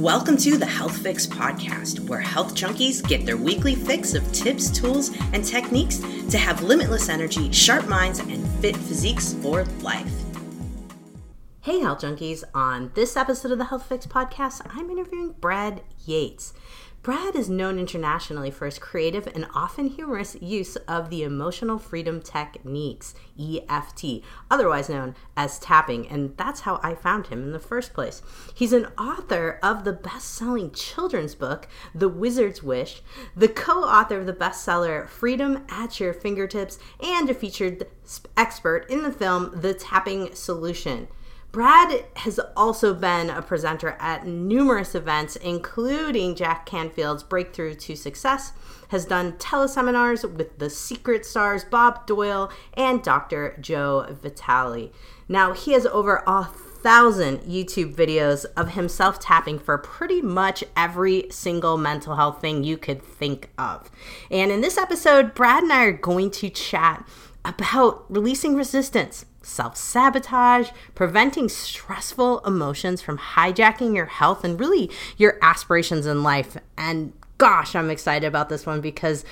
Welcome to the Health Fix Podcast, where health junkies get their weekly fix of tips, tools, and techniques to have limitless energy, sharp minds, and fit physiques for life. Hey, health junkies. On this episode of the Health Fix Podcast, I'm interviewing Brad Yates. Brad is known internationally for his creative and often humorous use of the emotional freedom techniques, EFT, otherwise known as tapping, and that's how I found him in the first place. He's an author of the best selling children's book, The Wizard's Wish, the co author of the bestseller Freedom at Your Fingertips, and a featured expert in the film The Tapping Solution. Brad has also been a presenter at numerous events, including Jack Canfield's Breakthrough to Success, has done teleseminars with the Secret Stars Bob Doyle and Dr. Joe Vitale. Now, he has over a thousand YouTube videos of himself tapping for pretty much every single mental health thing you could think of. And in this episode, Brad and I are going to chat about releasing resistance self sabotage, preventing stressful emotions from hijacking your health and really your aspirations in life. And gosh, I'm excited about this one because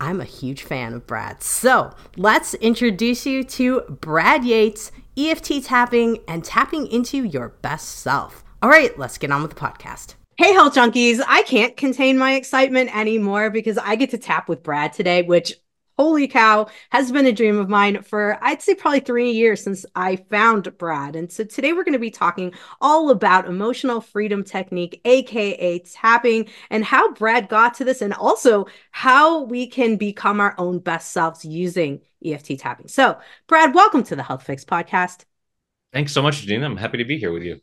I'm a huge fan of Brad. So let's introduce you to Brad Yates, EFT tapping, and tapping into your best self. All right, let's get on with the podcast. Hey, health junkies. I can't contain my excitement anymore because I get to tap with Brad today, which holy cow, has been a dream of mine for I'd say probably three years since I found Brad. And so today we're going to be talking all about emotional freedom technique, aka tapping, and how Brad got to this, and also how we can become our own best selves using EFT tapping. So, Brad, welcome to the Health Fix podcast. Thanks so much, Gina. I'm happy to be here with you.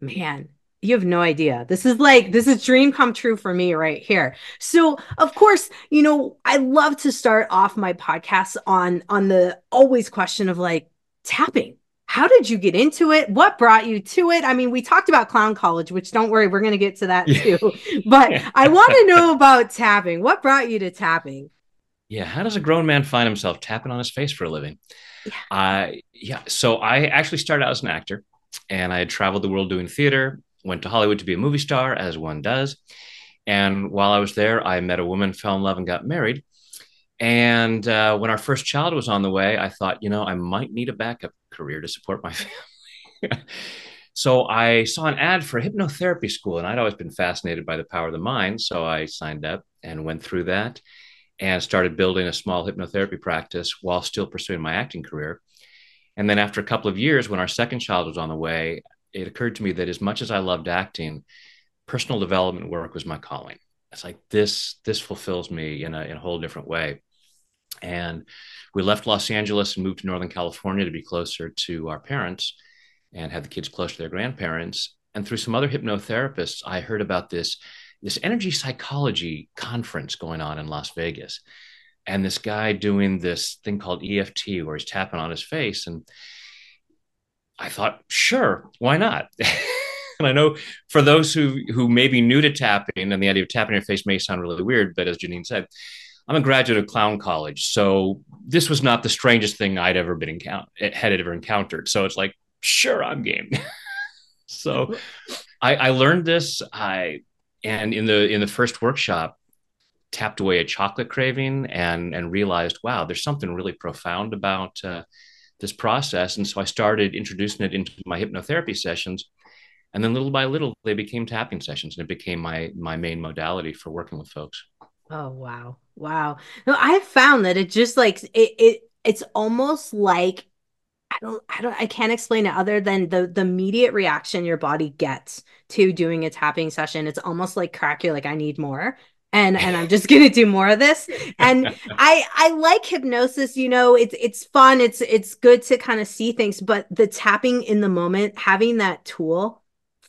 Man, you have no idea. This is like this is dream come true for me right here. So, of course, you know, I love to start off my podcast on on the always question of like tapping. How did you get into it? What brought you to it? I mean, we talked about clown college, which don't worry, we're going to get to that too. but I want to know about tapping. What brought you to tapping? Yeah, how does a grown man find himself tapping on his face for a living? Yeah. Uh, yeah. So I actually started out as an actor and I had traveled the world doing theater went to Hollywood to be a movie star, as one does. And while I was there, I met a woman, fell in love, and got married. And uh, when our first child was on the way, I thought, you know, I might need a backup career to support my family. so I saw an ad for a hypnotherapy school, and I'd always been fascinated by the power of the mind. So I signed up and went through that and started building a small hypnotherapy practice while still pursuing my acting career. And then after a couple of years, when our second child was on the way, it occurred to me that as much as I loved acting, personal development work was my calling. It's like this this fulfills me in a in a whole different way. And we left Los Angeles and moved to Northern California to be closer to our parents and have the kids close to their grandparents. And through some other hypnotherapists, I heard about this this energy psychology conference going on in Las Vegas. And this guy doing this thing called EFT where he's tapping on his face and I thought, sure, why not? and I know for those who who may be new to tapping, and the idea of tapping your face may sound really weird, but as Jannine said, I'm a graduate of clown college, so this was not the strangest thing I'd ever been encountered had ever encountered. So it's like, sure, I'm game. so I, I learned this. I and in the in the first workshop, tapped away a chocolate craving and and realized, wow, there's something really profound about. Uh, this process. And so I started introducing it into my hypnotherapy sessions. And then little by little, they became tapping sessions and it became my my main modality for working with folks. Oh wow. Wow. No, I've found that it just like it, it it's almost like I don't I don't I can't explain it other than the the immediate reaction your body gets to doing a tapping session. It's almost like crack you're like I need more and and I'm just to do more of this. And I I like hypnosis, you know, it's it's fun, it's it's good to kind of see things, but the tapping in the moment, having that tool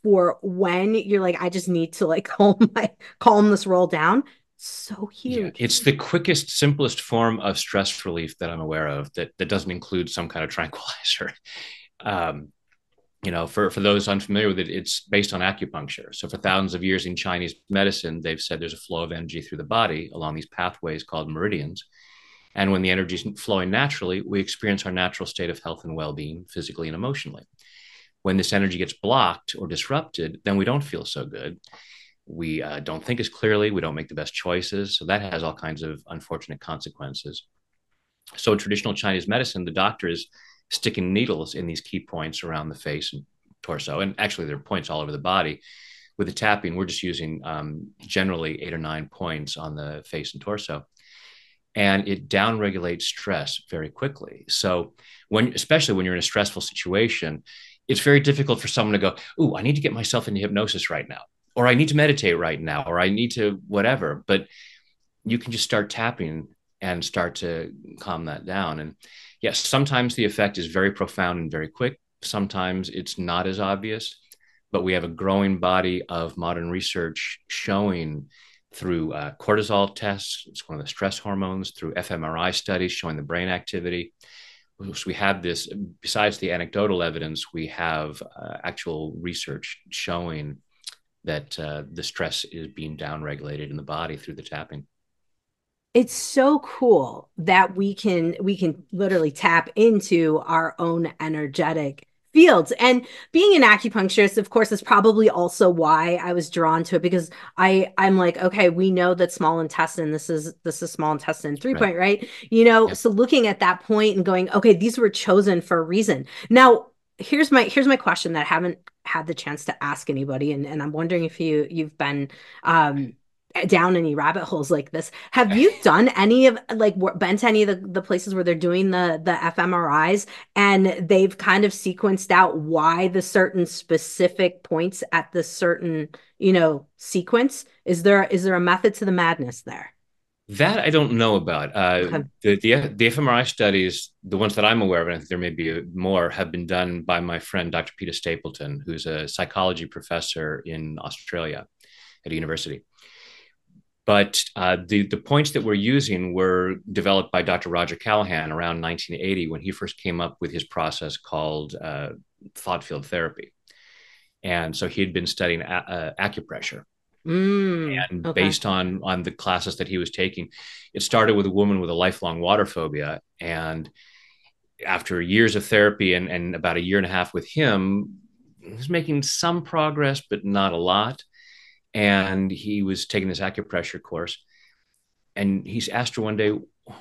for when you're like I just need to like calm my calm this roll down, so huge. Yeah, it's the quickest simplest form of stress relief that I'm aware of that that doesn't include some kind of tranquilizer. Um, you know, for, for those unfamiliar with it, it's based on acupuncture. So for thousands of years in Chinese medicine, they've said there's a flow of energy through the body along these pathways called meridians. And when the energy is flowing naturally, we experience our natural state of health and well-being physically and emotionally. when this energy gets blocked or disrupted, then we don't feel so good. We uh, don't think as clearly. We don't make the best choices. So that has all kinds of unfortunate consequences. So in traditional Chinese medicine, the doctor is sticking needles in these key points around the face and torso, and actually there are points all over the body. With the tapping, we're just using um, generally eight or nine points on the face and torso and it downregulates stress very quickly. So when, especially when you're in a stressful situation, it's very difficult for someone to go, "Ooh, I need to get myself into hypnosis right now," or "I need to meditate right now," or "I need to whatever." But you can just start tapping and start to calm that down. And yes, sometimes the effect is very profound and very quick. Sometimes it's not as obvious, but we have a growing body of modern research showing through uh, cortisol tests, it's one of the stress hormones, through fMRI studies showing the brain activity. So we have this, besides the anecdotal evidence, we have uh, actual research showing that uh, the stress is being downregulated in the body through the tapping it's so cool that we can we can literally tap into our own energetic fields. And being an acupuncturist, of course, is probably also why I was drawn to it because I I'm like, okay, we know that small intestine, this is this is small intestine three right. point, right? You know, yeah. so looking at that point and going, okay, these were chosen for a reason. Now, here's my here's my question that I haven't had the chance to ask anybody, and, and I'm wondering if you you've been um down any rabbit holes like this. Have you done any of like been to any of the, the places where they're doing the the fMRIs and they've kind of sequenced out why the certain specific points at the certain you know sequence? Is there is there a method to the madness there? That I don't know about. Uh, okay. the, the, the fMRI studies, the ones that I'm aware of, and I think there may be more, have been done by my friend Dr. Peta Stapleton, who's a psychology professor in Australia at a university. But uh, the, the points that we're using were developed by Dr. Roger Callahan around 1980 when he first came up with his process called uh, thought field therapy. And so he had been studying a- uh, acupressure. Mm, and okay. based on on the classes that he was taking, it started with a woman with a lifelong water phobia. And after years of therapy and, and about a year and a half with him, he was making some progress, but not a lot and he was taking this acupressure course. And he's asked her one day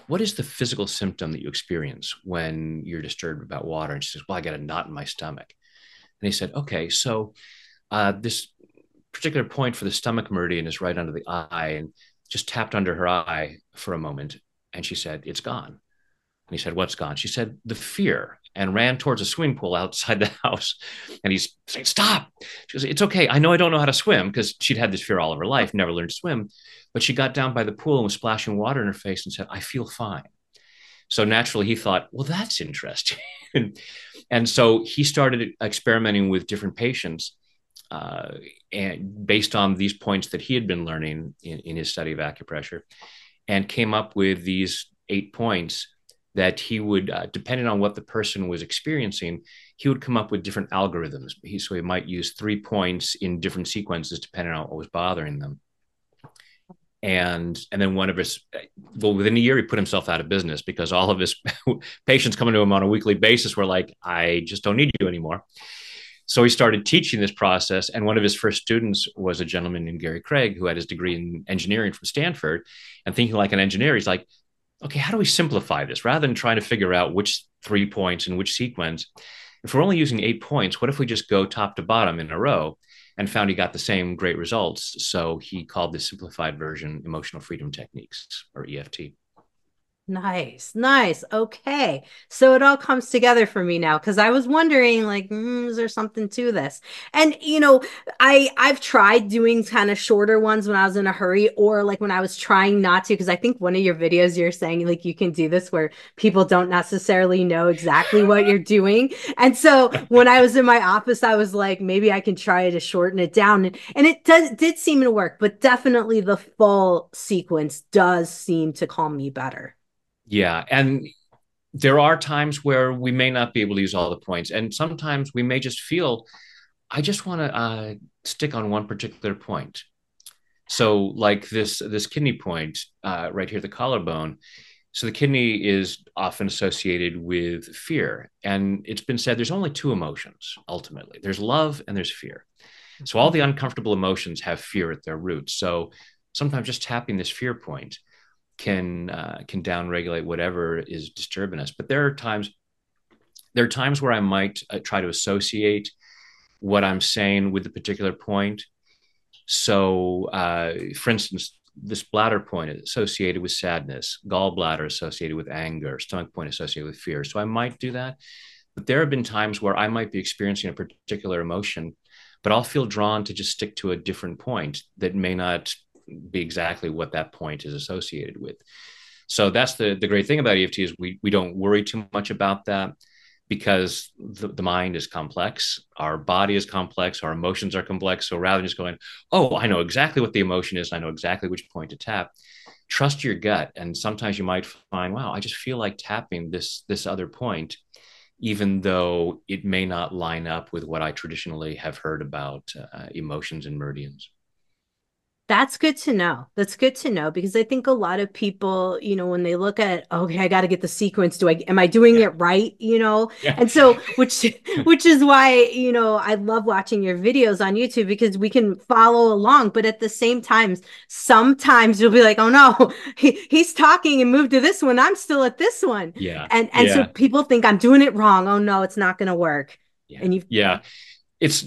what is the physical symptom that you experience when you're disturbed about water? And she says well i got a knot in my stomach. And he said okay so uh, this particular point for the stomach meridian is right under the eye and just tapped under her eye for a moment. And she said it's gone and he said what's gone she said the fear and ran towards a swimming pool outside the house. And he's saying, Stop. She goes, It's okay. I know I don't know how to swim because she'd had this fear all of her life, never learned to swim. But she got down by the pool and was splashing water in her face and said, I feel fine. So naturally, he thought, Well, that's interesting. and so he started experimenting with different patients. Uh, and based on these points that he had been learning in, in his study of acupressure, and came up with these eight points that he would, uh, depending on what the person was experiencing, he would come up with different algorithms. He, so he might use three points in different sequences depending on what was bothering them. And and then one of his, well, within a year, he put himself out of business because all of his patients coming to him on a weekly basis were like, "I just don't need you anymore." So he started teaching this process, and one of his first students was a gentleman named Gary Craig, who had his degree in engineering from Stanford. And thinking like an engineer, he's like, okay, how do we simplify this rather than trying to figure out which three points and which sequence? If we're only using eight points, what if we just go top to bottom in a row? And found he got the same great results. So he called this simplified version emotional freedom techniques or EFT. Nice, nice. Okay. So it all comes together for me now because I was wondering, like, mm, is there something to this? And you know, I I've tried doing kind of shorter ones when I was in a hurry, or like when I was trying not to, because I think one of your videos you're saying like you can do this where people don't necessarily know exactly what you're doing. And so when I was in my office, I was like, maybe I can try to shorten it down. And, and it does did seem to work, but definitely the full sequence does seem to calm me better. Yeah. And there are times where we may not be able to use all the points. And sometimes we may just feel, I just want to uh, stick on one particular point. So, like this this kidney point uh, right here, the collarbone. So the kidney is often associated with fear. And it's been said there's only two emotions ultimately there's love and there's fear. So all the uncomfortable emotions have fear at their roots. So sometimes just tapping this fear point can uh, can downregulate whatever is disturbing us. But there are times there are times where I might uh, try to associate what I'm saying with the particular point. So, uh, for instance, this bladder point is associated with sadness, gallbladder associated with anger, stomach point associated with fear. So I might do that. But there have been times where I might be experiencing a particular emotion, but I'll feel drawn to just stick to a different point that may not be exactly what that point is associated with. So that's the the great thing about EFT is we we don't worry too much about that because the, the, mind is complex, our body is complex, our emotions are complex. So rather than just going, oh, I know exactly what the emotion is, I know exactly which point to tap, trust your gut. And sometimes you might find, wow, I just feel like tapping this this other point, even though it may not line up with what I traditionally have heard about uh, emotions and meridians. That's good to know. That's good to know because I think a lot of people, you know, when they look at, okay, I got to get the sequence. Do I, am I doing yeah. it right? You know, yeah. and so, which, which is why, you know, I love watching your videos on YouTube because we can follow along. But at the same time, sometimes you'll be like, oh no, he, he's talking and moved to this one. I'm still at this one. Yeah. And, and yeah. so people think I'm doing it wrong. Oh no, it's not going to work. Yeah. And you, yeah, it's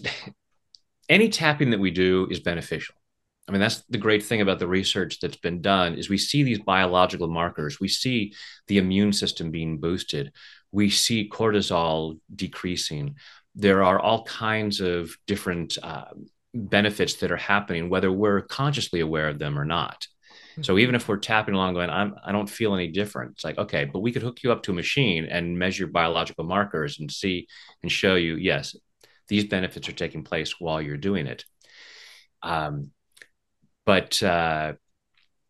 any tapping that we do is beneficial I mean, that's the great thing about the research that's been done is we see these biological markers. We see the immune system being boosted. We see cortisol decreasing. There are all kinds of different uh, benefits that are happening, whether we're consciously aware of them or not. So mm-hmm. even if we're tapping along, going, I'm, I don't feel any different. It's like, okay, but we could hook you up to a machine and measure biological markers and see and show you, yes, these benefits are taking place while you're doing it. Um, but uh,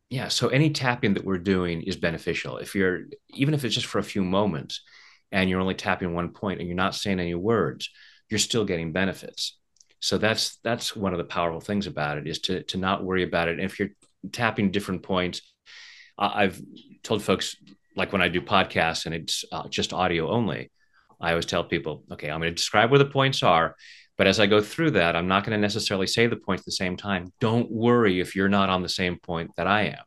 yeah, so any tapping that we're doing is beneficial. If you're even if it's just for a few moments, and you're only tapping one point and you're not saying any words, you're still getting benefits. So that's that's one of the powerful things about it is to to not worry about it. And if you're tapping different points, I've told folks like when I do podcasts and it's uh, just audio only, I always tell people, okay, I'm going to describe where the points are, but as I go through that, I'm not going to necessarily say the points at the same time. Don't worry if you're not on the same point that I am.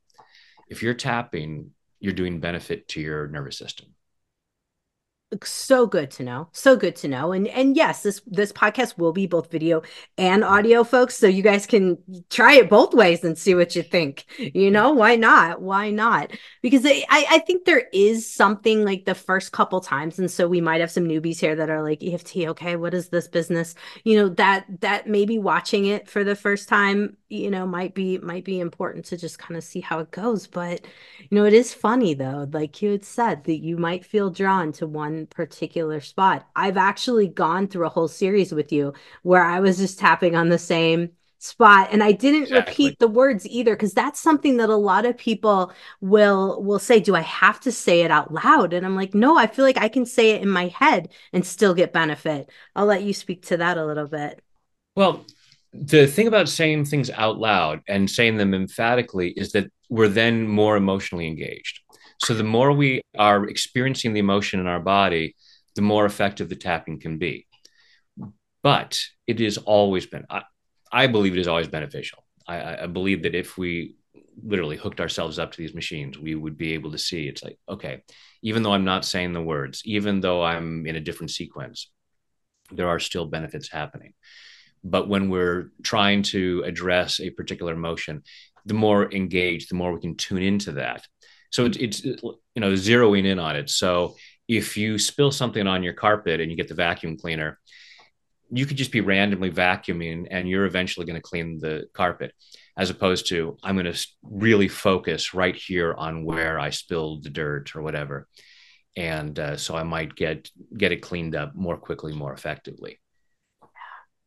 If you're tapping, you're doing benefit to your nervous system so good to know. So good to know. And and yes this this podcast will be both video and mm-hmm. audio folks. So you guys can try it both ways and see what you think. You know why not? Why not? Because i i think there is something like the first couple times and so we might have some newbies here that are like eft okay what is this business? You know that that maybe watching it for the first time you know might be might be important to just kind of see how it goes. But you know it is funny though like you had said that you might feel drawn to one particular spot i've actually gone through a whole series with you where i was just tapping on the same spot and i didn't exactly. repeat the words either because that's something that a lot of people will will say do i have to say it out loud and i'm like no i feel like i can say it in my head and still get benefit i'll let you speak to that a little bit well the thing about saying things out loud and saying them emphatically is that we're then more emotionally engaged. So the more we are experiencing the emotion in our body, the more effective the tapping can be. But it has always been, I, I believe it is always beneficial. I, I believe that if we literally hooked ourselves up to these machines, we would be able to see it's like, okay, even though I'm not saying the words, even though I'm in a different sequence, there are still benefits happening. But when we're trying to address a particular emotion, the more engaged, the more we can tune into that. So it's, it's you know zeroing in on it. So if you spill something on your carpet and you get the vacuum cleaner, you could just be randomly vacuuming and you're eventually going to clean the carpet as opposed to i'm going to really focus right here on where i spilled the dirt or whatever and uh, so i might get get it cleaned up more quickly more effectively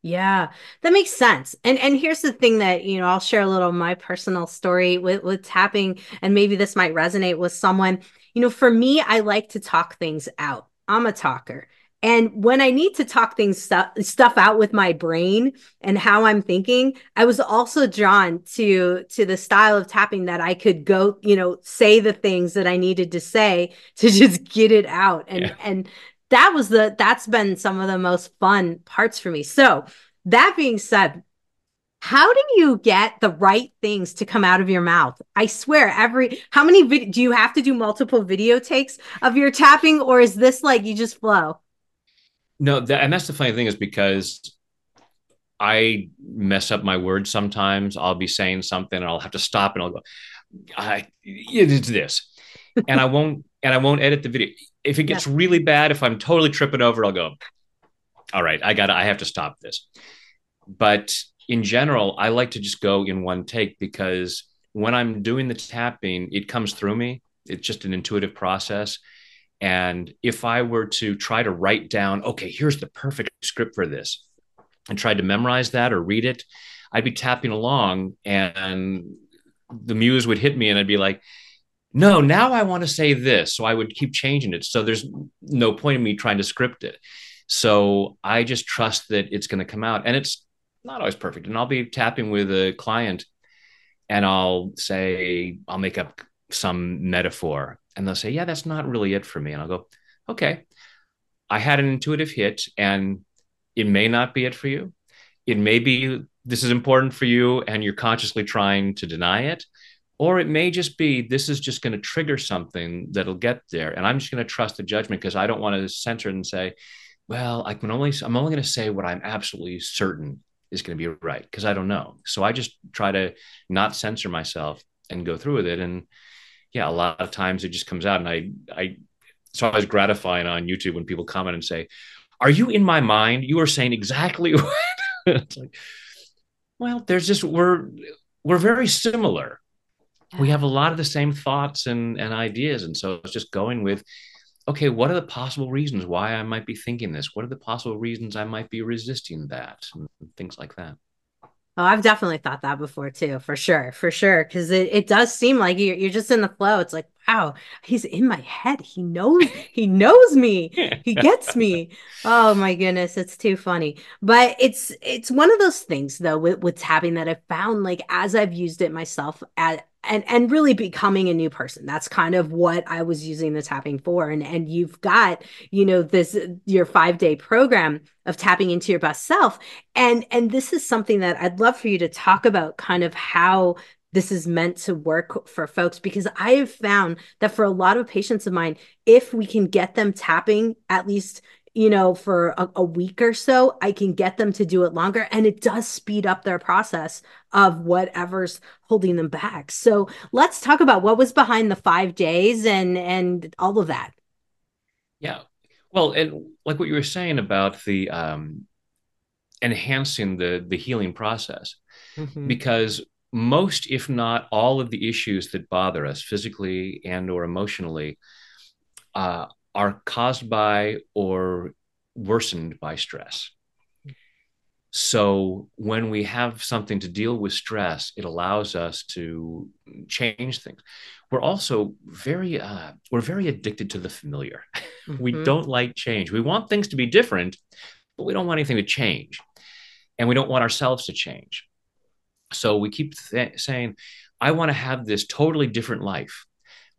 yeah, that makes sense. And and here's the thing that, you know, I'll share a little my personal story with with tapping and maybe this might resonate with someone. You know, for me, I like to talk things out. I'm a talker. And when I need to talk things stuff, stuff out with my brain and how I'm thinking, I was also drawn to to the style of tapping that I could go, you know, say the things that I needed to say to just get it out. And yeah. and that was the that's been some of the most fun parts for me. So that being said, how do you get the right things to come out of your mouth? I swear, every how many vid- do you have to do multiple video takes of your tapping, or is this like you just flow? No, and that's the funny thing is because I mess up my words sometimes. I'll be saying something and I'll have to stop and I'll go, I it's this. and I won't and I won't edit the video. If it gets yeah. really bad, if I'm totally tripping over, I'll go, all right, I gotta I have to stop this. But in general, I like to just go in one take because when I'm doing the tapping, it comes through me. It's just an intuitive process. And if I were to try to write down, okay, here's the perfect script for this, and tried to memorize that or read it, I'd be tapping along and the muse would hit me and I'd be like, no, now I want to say this. So I would keep changing it. So there's no point in me trying to script it. So I just trust that it's going to come out. And it's not always perfect. And I'll be tapping with a client and I'll say, I'll make up some metaphor. And they'll say, Yeah, that's not really it for me. And I'll go, Okay, I had an intuitive hit and it may not be it for you. It may be this is important for you and you're consciously trying to deny it. Or it may just be this is just going to trigger something that'll get there. And I'm just going to trust the judgment because I don't want to censor and say, well, I can only I'm only going to say what I'm absolutely certain is going to be right because I don't know. So I just try to not censor myself and go through with it. And yeah, a lot of times it just comes out. And I, I, it's always gratifying on YouTube when people comment and say, "Are you in my mind? You are saying exactly what." it's like, well, there's just we're we're very similar. We have a lot of the same thoughts and and ideas, and so it's just going with okay, what are the possible reasons why I might be thinking this? What are the possible reasons I might be resisting that? And things like that. Oh, I've definitely thought that before too, for sure, for sure. Because it, it does seem like you're, you're just in the flow. It's like, wow, he's in my head. He knows, he knows me. He gets me. Oh my goodness, it's too funny. But it's it's one of those things though with, with tapping that I've found like as I've used it myself at and and really becoming a new person. That's kind of what i was using the tapping for. And and you've got you know this your 5 day program of tapping into your best self. And and this is something that i'd love for you to talk about kind of how this is meant to work for folks because I have found that for a lot of patients of mine, if we can get them tapping at least, you know, for a, a, week or so, I can get them to do it longer. And it does speed up their process of whatever's holding them back. So let's talk about what was behind the five days and and all of that. Yeah. Well, and like what you were saying about the um enhancing the the healing process. Mm-hmm. Because most, if not all of the issues that bother us physically and or emotionally uh, are caused by or worsened by stress. So when we have something to deal with stress, it allows us to change things. We're also very uh, we're very addicted to the familiar. Mm-hmm. we don't like change. We want things to be different, but we don't want anything to change, and we don't want ourselves to change. So we keep th- saying, "I want to have this totally different life."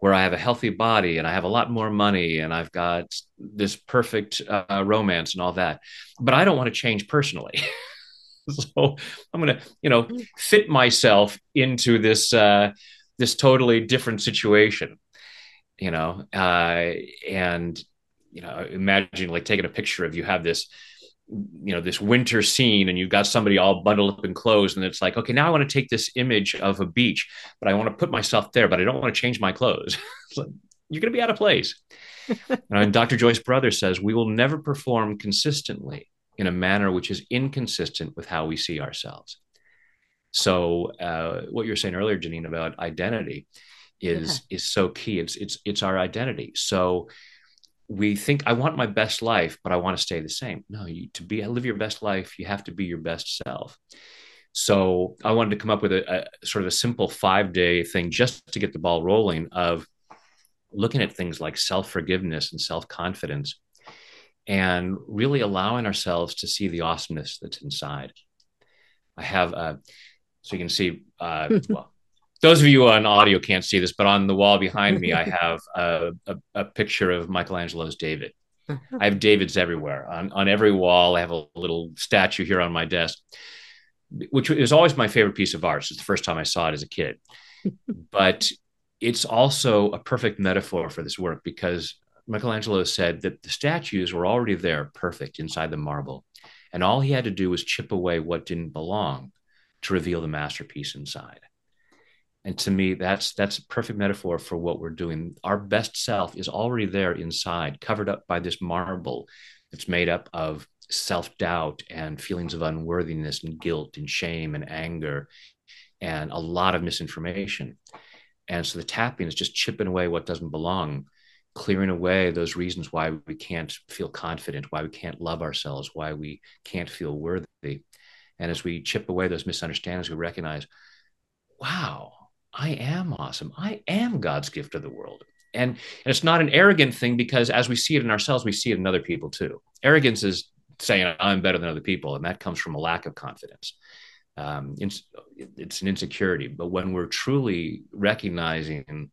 Where I have a healthy body and I have a lot more money and I've got this perfect uh, romance and all that. But I don't want to change personally. so I'm going to, you know, fit myself into this uh, this totally different situation, you know, uh, and you know, imagine like taking a picture of you have this you know this winter scene and you've got somebody all bundled up in clothes and it's like okay now i want to take this image of a beach but i want to put myself there but i don't want to change my clothes. Like, you're going to be out of place. And dr Joyce Brothers says we will never perform consistently in a manner which is inconsistent with how we see ourselves. So uh, what you were saying earlier Jannine about identity is yeah. is so key. It's it's it's our identity. So we think I want my best life, but I want to stay the same. No, you, to be live your best life, you have to be your best self. So I wanted to come up with a, a sort of a simple five day thing just to get the ball rolling of looking at things like self forgiveness and self confidence, and really allowing ourselves to see the awesomeness that's inside. I have, uh, so you can see, uh, well, those of you on audio can't see this, but on the wall behind me, I have a, a, a picture of Michelangelo's David. I have Davids everywhere. On, on every wall, I have a little statue here on my desk, which is always my favorite piece of art. It's the first time I saw it as a kid. but it's also a perfect metaphor for this work because Michelangelo said that the statues were already there, perfect inside the marble. And all he had to do was chip away what didn't belong to reveal the masterpiece inside. And to me, that's that's a perfect metaphor for what we're doing. Our best self is already there inside, covered up by this marble that's made up of self-doubt and feelings of unworthiness and guilt and shame and anger and a lot of misinformation. And so the tapping is just chipping away what doesn't belong, clearing away those reasons why we can't feel confident, why we can't love ourselves, why we can't feel worthy. And as we chip away those misunderstandings, we recognize, wow, I am awesome. I am God's gift to the world. And, and it's not an arrogant thing because as we see it in ourselves, we see it in other people too. Arrogance is saying I'm better than other people, and that comes from a lack of confidence. Um, it's, it's an insecurity. But when we're truly recognizing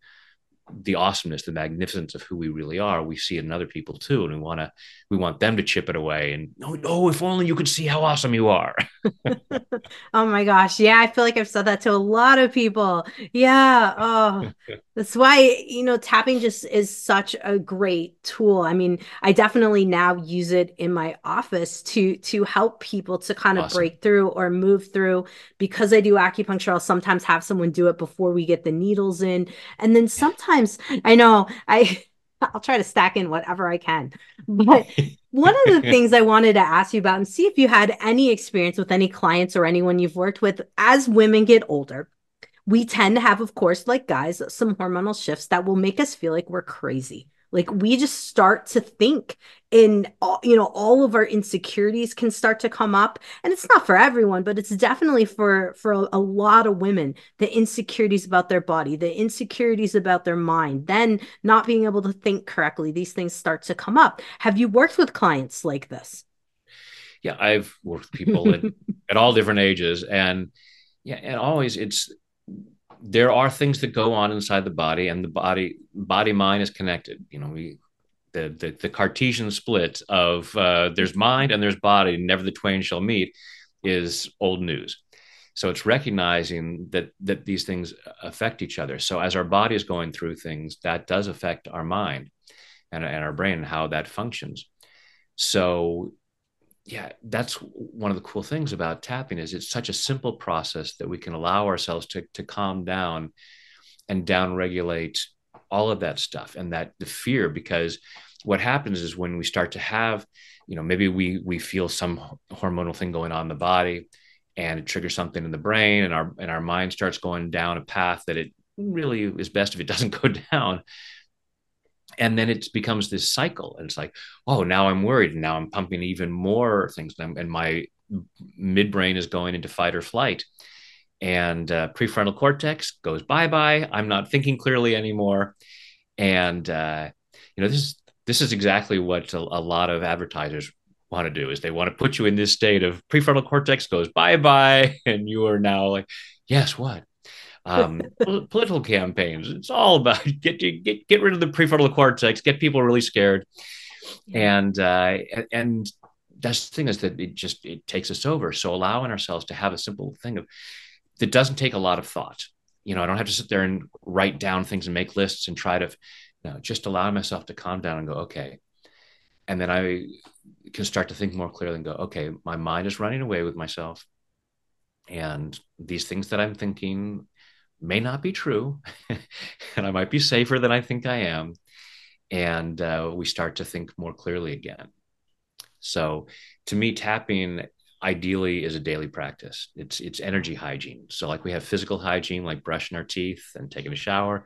the awesomeness, the magnificence of who we really are, we see it in other people too, and we want to we want them to chip it away. And no, no, if only you could see how awesome you are. oh my gosh, yeah, I feel like I've said that to a lot of people. Yeah, oh, that's why you know tapping just is such a great tool. I mean, I definitely now use it in my office to to help people to kind of awesome. break through or move through. Because I do acupuncture, I'll sometimes have someone do it before we get the needles in, and then sometimes sometimes I know I I'll try to stack in whatever I can. But one of the things I wanted to ask you about and see if you had any experience with any clients or anyone you've worked with as women get older. We tend to have, of course, like guys, some hormonal shifts that will make us feel like we're crazy. Like we just start to think in you know all of our insecurities can start to come up. And it's not for everyone but it's definitely for for a, a, lot of women the insecurities about their body the insecurities about their mind then not being able to think correctly these things start to come up. Have you worked with clients like this? Yeah i've worked with people at, at all different ages. And yeah and always it's there are things that go on inside the body and the body body mind is connected. You know we the the, the cartesian split of uh, there's mind and there's body never the twain shall meet is old news. So it's recognizing that that these things affect each other. So as our body is going through things that does affect our mind and, and our brain and how that functions. So yeah, that's one of the cool things about tapping is it's such a simple process that we can allow ourselves to to calm down and down regulate all of that stuff and that the fear because what happens is when we start to have you know maybe we we feel some hormonal thing going on in the body and it triggers something in the brain and our and our mind starts going down a path that it really is best if it doesn't go down and then it becomes this cycle. And it's like oh now i'm worried. And now i'm pumping even more things. And my midbrain is going into fight or flight. And uh, prefrontal cortex goes bye-bye. I'm not thinking clearly anymore. And uh, you know this is this is exactly what a, a lot of advertisers want to do is they want to put you in this state of prefrontal cortex goes bye-bye and you are now like yes what um, political campaigns. It's all about get get get rid of the prefrontal cortex, get people really scared, and uh, and that's the thing is that it just it takes us over. So allowing ourselves to have a simple thing of that doesn't take a lot of thought. You know, I don't have to sit there and write down things and make lists and try to, you know, just allow myself to calm down and go, okay. And then I can start to think more clearly and go, okay, my mind is running away with myself. And these things that I'm thinking may not be true, and I might be safer than I think I am. And uh, we start to think more clearly again. So, to me, tapping ideally is a daily practice. It's it's energy hygiene. So, like we have physical hygiene, like brushing our teeth and taking a shower.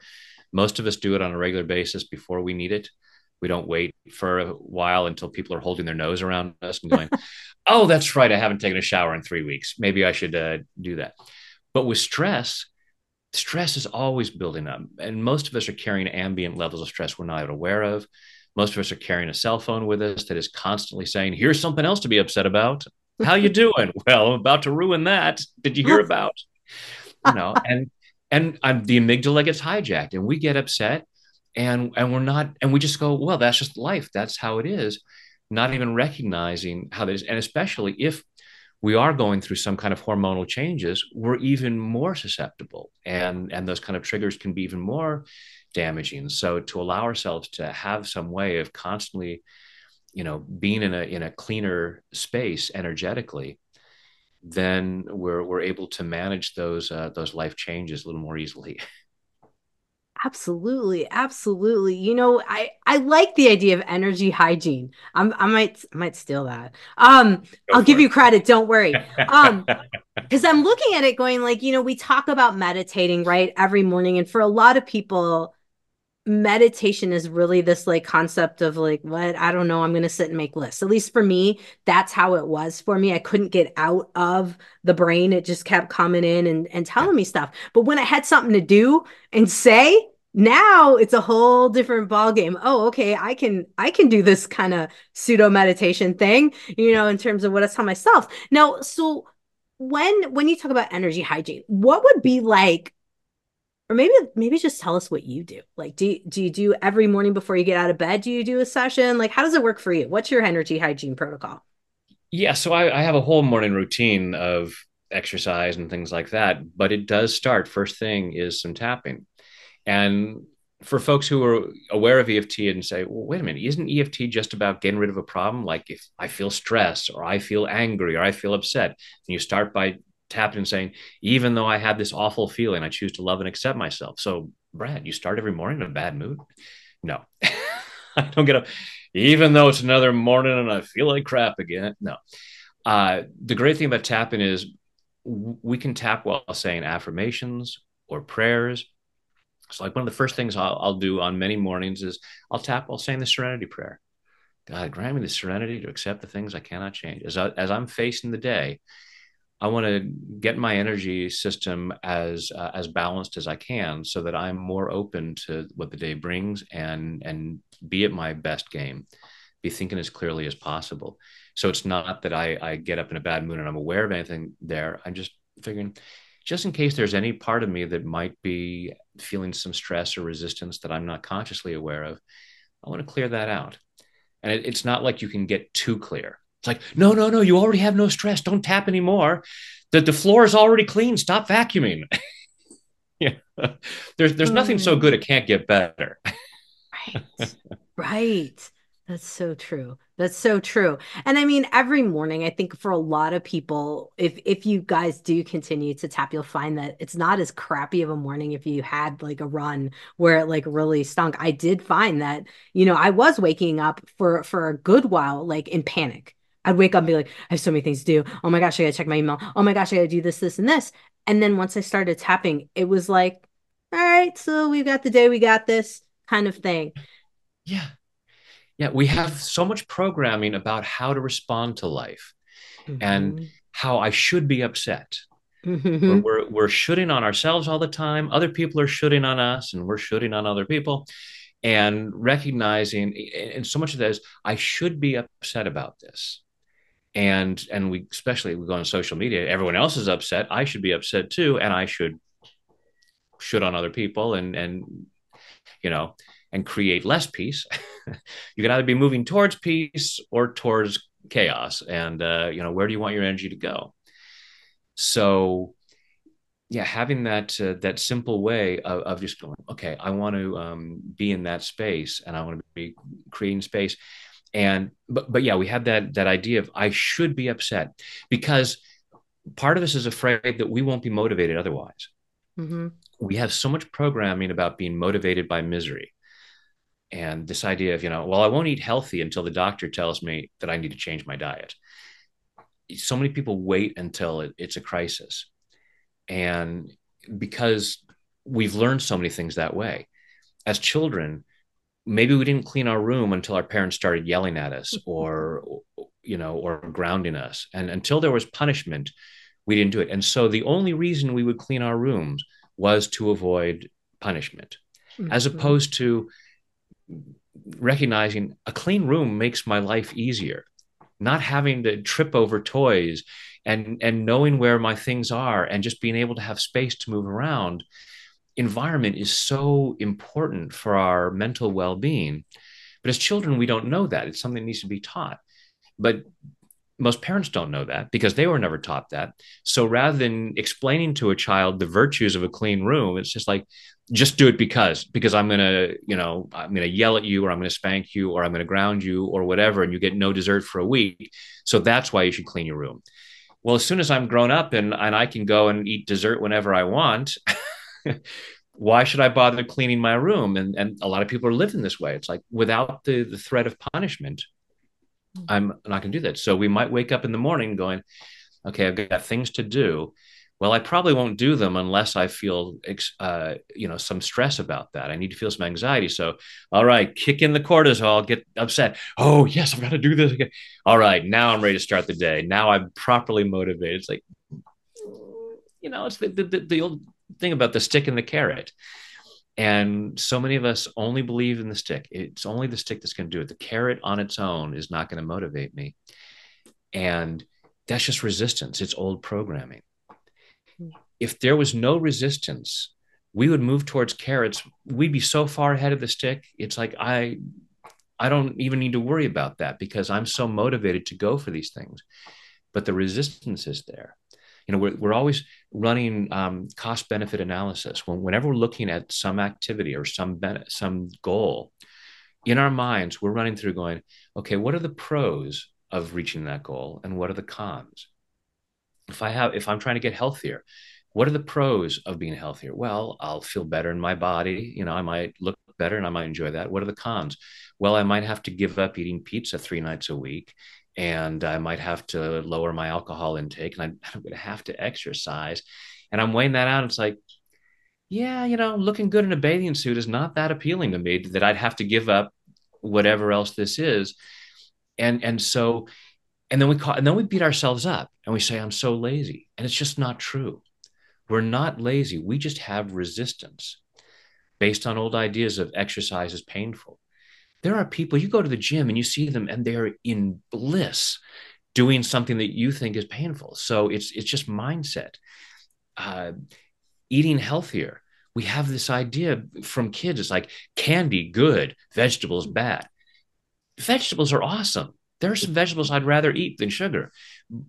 Most of us do it on a regular basis before we need it. We don't wait for a while until people are holding their nose around us and going, "Oh, that's right, I haven't taken a shower in three weeks. Maybe I should uh, do that." But with stress, stress is always building up and most of us are carrying ambient levels of stress we're not even aware of most of us are carrying a cell phone with us that is constantly saying, "Here's something else to be upset about." How you doing? well, I'm about to ruin that. Did you hear about? You know, and and um, the amygdala gets hijacked, and we get upset, and and we're not, and we just go, "Well, that's just life. That's how it is." Not even recognizing how that is, and especially if we are going through some kind of hormonal changes, we're even more susceptible, and and those kind of triggers can be even more damaging. So to allow ourselves to have some way of constantly, you know, being in a in a cleaner space energetically, then we're we're able to manage those uh, those life changes a little more easily. Absolutely, absolutely. You know, I I like the idea of energy hygiene. I'm I might I might steal that. Um, Go I'll give it. you credit. Don't worry. Um, because I'm looking at it going like, you know, we talk about meditating right every morning, and for a lot of people, meditation is really this like concept of like what I don't know I'm going to sit and make lists. At least for me, that's how it was for me. I couldn't get out of the brain. It just kept coming in and and telling me stuff. But when I had something to do and say, now it's a whole different ball game. Oh, okay, I can I can do this kind of pseudo meditation thing, you know, in terms of what I tell myself. Now, so when when you talk about energy hygiene, what would be like or maybe maybe just tell us what you do. Like do, do you do every morning before you get out of bed do you do a session? Like how does it work for you? What's your energy hygiene protocol? Yeah so I, I have a whole morning routine of exercise and things like that but it does start first thing is some tapping and for folks who are aware of EFT and say, well, wait a minute, isn't EFT just about getting rid of a problem? Like if I feel stress or I feel angry or I feel upset, and you start by tapping and saying, even though I had this awful feeling, I choose to love and accept myself. So, Brad, you start every morning in a bad mood? No, I don't get up, even though it's another morning and I feel like crap again. No. Uh, the great thing about tapping is we can tap while saying affirmations or prayers. So, like one of the first things I'll, I'll do on many mornings is I'll tap while saying the Serenity Prayer. God, grant me the serenity to accept the things I cannot change. As, I, as I'm facing the day, I want to get my energy system as uh, as balanced as I can, so that I'm more open to what the day brings and and be at my best game, be thinking as clearly as possible. So it's not that I I get up in a bad mood and I'm aware of anything there. I'm just figuring, just in case there's any part of me that might be feeling some stress or resistance that I'm not consciously aware of, I want to clear that out. And it, it's not like you can get too clear it's like, no, no, no, you already have no stress. Don't tap anymore. The, the floor is already clean. Stop vacuuming. yeah. There's there's nothing so mm. good it can't get better. right. Right. That's so true. That's so true. And I mean, every morning, I think for a lot of people, if if you guys do continue to tap, you'll find that it's not as crappy of a morning if you had like a run where it like really stunk. I did find that, you know, I was waking up for for a good while, like in panic I'd wake up and be like, I have so many things to do. Oh my gosh, I gotta check my email. Oh my gosh, I gotta do this, this, and this. And then once I started tapping, it was like, all right, so we've got the day, we got this kind of thing. Yeah. Yeah. We have so much programming about how to respond to life mm-hmm. and how I should be upset. Mm-hmm. We're, we're, we're shooting on ourselves all the time. Other people are shooting on us, and we're shooting on other people. And recognizing, and so much of that is, I should be upset about this and and we especially we go on social media everyone else is upset i should be upset too and i should should on other people and and you know and create less peace you can either be moving towards peace or towards chaos. And uh, you know where do you want your energy to go? So yeah having that uh, that simple way of, of just going okay i want to um, be in that space and i want to be creating space. And but but yeah we had that that idea of i should be upset because part of us is afraid that we won't be motivated otherwise. Mm-hmm. we have so much programming about being motivated by misery and this idea of you know well i won't eat healthy until the doctor tells me that i need to change my diet. So many people wait until it, it's a crisis. And because we've learned so many things that way. As children maybe we didn't clean our room until our parents started yelling at us or you know or grounding us. And until there was punishment we didn't do it. And so the only reason we would clean our rooms was to avoid punishment mm-hmm. as opposed to recognizing a clean room makes my life easier. Not having to trip over toys and and knowing where my things are and just being able to have space to move around. Environment is so important for our mental well-being. But as children we don't know that. It's something that needs to be taught. But most parents don't know that because they were never taught that. So rather than explaining to a child the virtues of a clean room it's just like just do it because because i'm gonna you know i'm gonna yell at you or i'm gonna spank you or i'm gonna ground you or whatever and you get no dessert for a week. So that's why you should clean your room. Well as soon as i'm grown up and, and i can go and eat dessert whenever i want why should i bother cleaning my room? And, and a lot of people are living this way. It's like without the, the threat of punishment mm-hmm. i'm not to do that. So we might wake up in the morning going okay i've got things to do well i probably won't do them unless i feel uh, you know some stress about that. I need to feel some anxiety. So all right kick in the cortisol get upset. Oh yes i've got to do this again. All right now i'm ready to start the day. Now i'm properly motivated. It's like you know it's the, the, the old thing about the stick and the carrot. And so many of us only believe in the stick. It's only the stick that's going to do it. The carrot on its own is not going to motivate me. And that's just resistance. It's old programming if there was no resistance, we would move towards carrots. We'd be so far ahead of the stick. It's like I I don't even need to worry about that because I'm so motivated to go for these things. But the resistance is there. You know, we're, we're always running um, cost benefit analysis. When, whenever we're looking at some activity or some ben- some goal, in our minds, we're running through going, okay, what are the pros of reaching that goal and what are the cons? If I have, if I'm trying to get healthier, what are the pros of being healthier? Well, I'll feel better in my body. You know, I might look better and I might enjoy that. What are the cons? Well, I might have to give up eating pizza three nights a week and I might have to lower my alcohol intake and I'm going to have to exercise. And I'm weighing that out. It's like, yeah, you know, looking good in a bathing suit is not that appealing to me that I'd have to give up whatever else this is. And, and so, and then we call, and then we beat ourselves up and we say, I'm so lazy. And it's just not true we're not lazy. We just have resistance based on old ideas of exercise is painful. There are people, you go to the gym and you see them and they're in bliss doing something that you think is painful. So it's it's just mindset. Uh, eating healthier. We have this idea from kids. It's like candy, good, vegetables, bad. Vegetables are awesome. There are some vegetables I'd rather eat than sugar.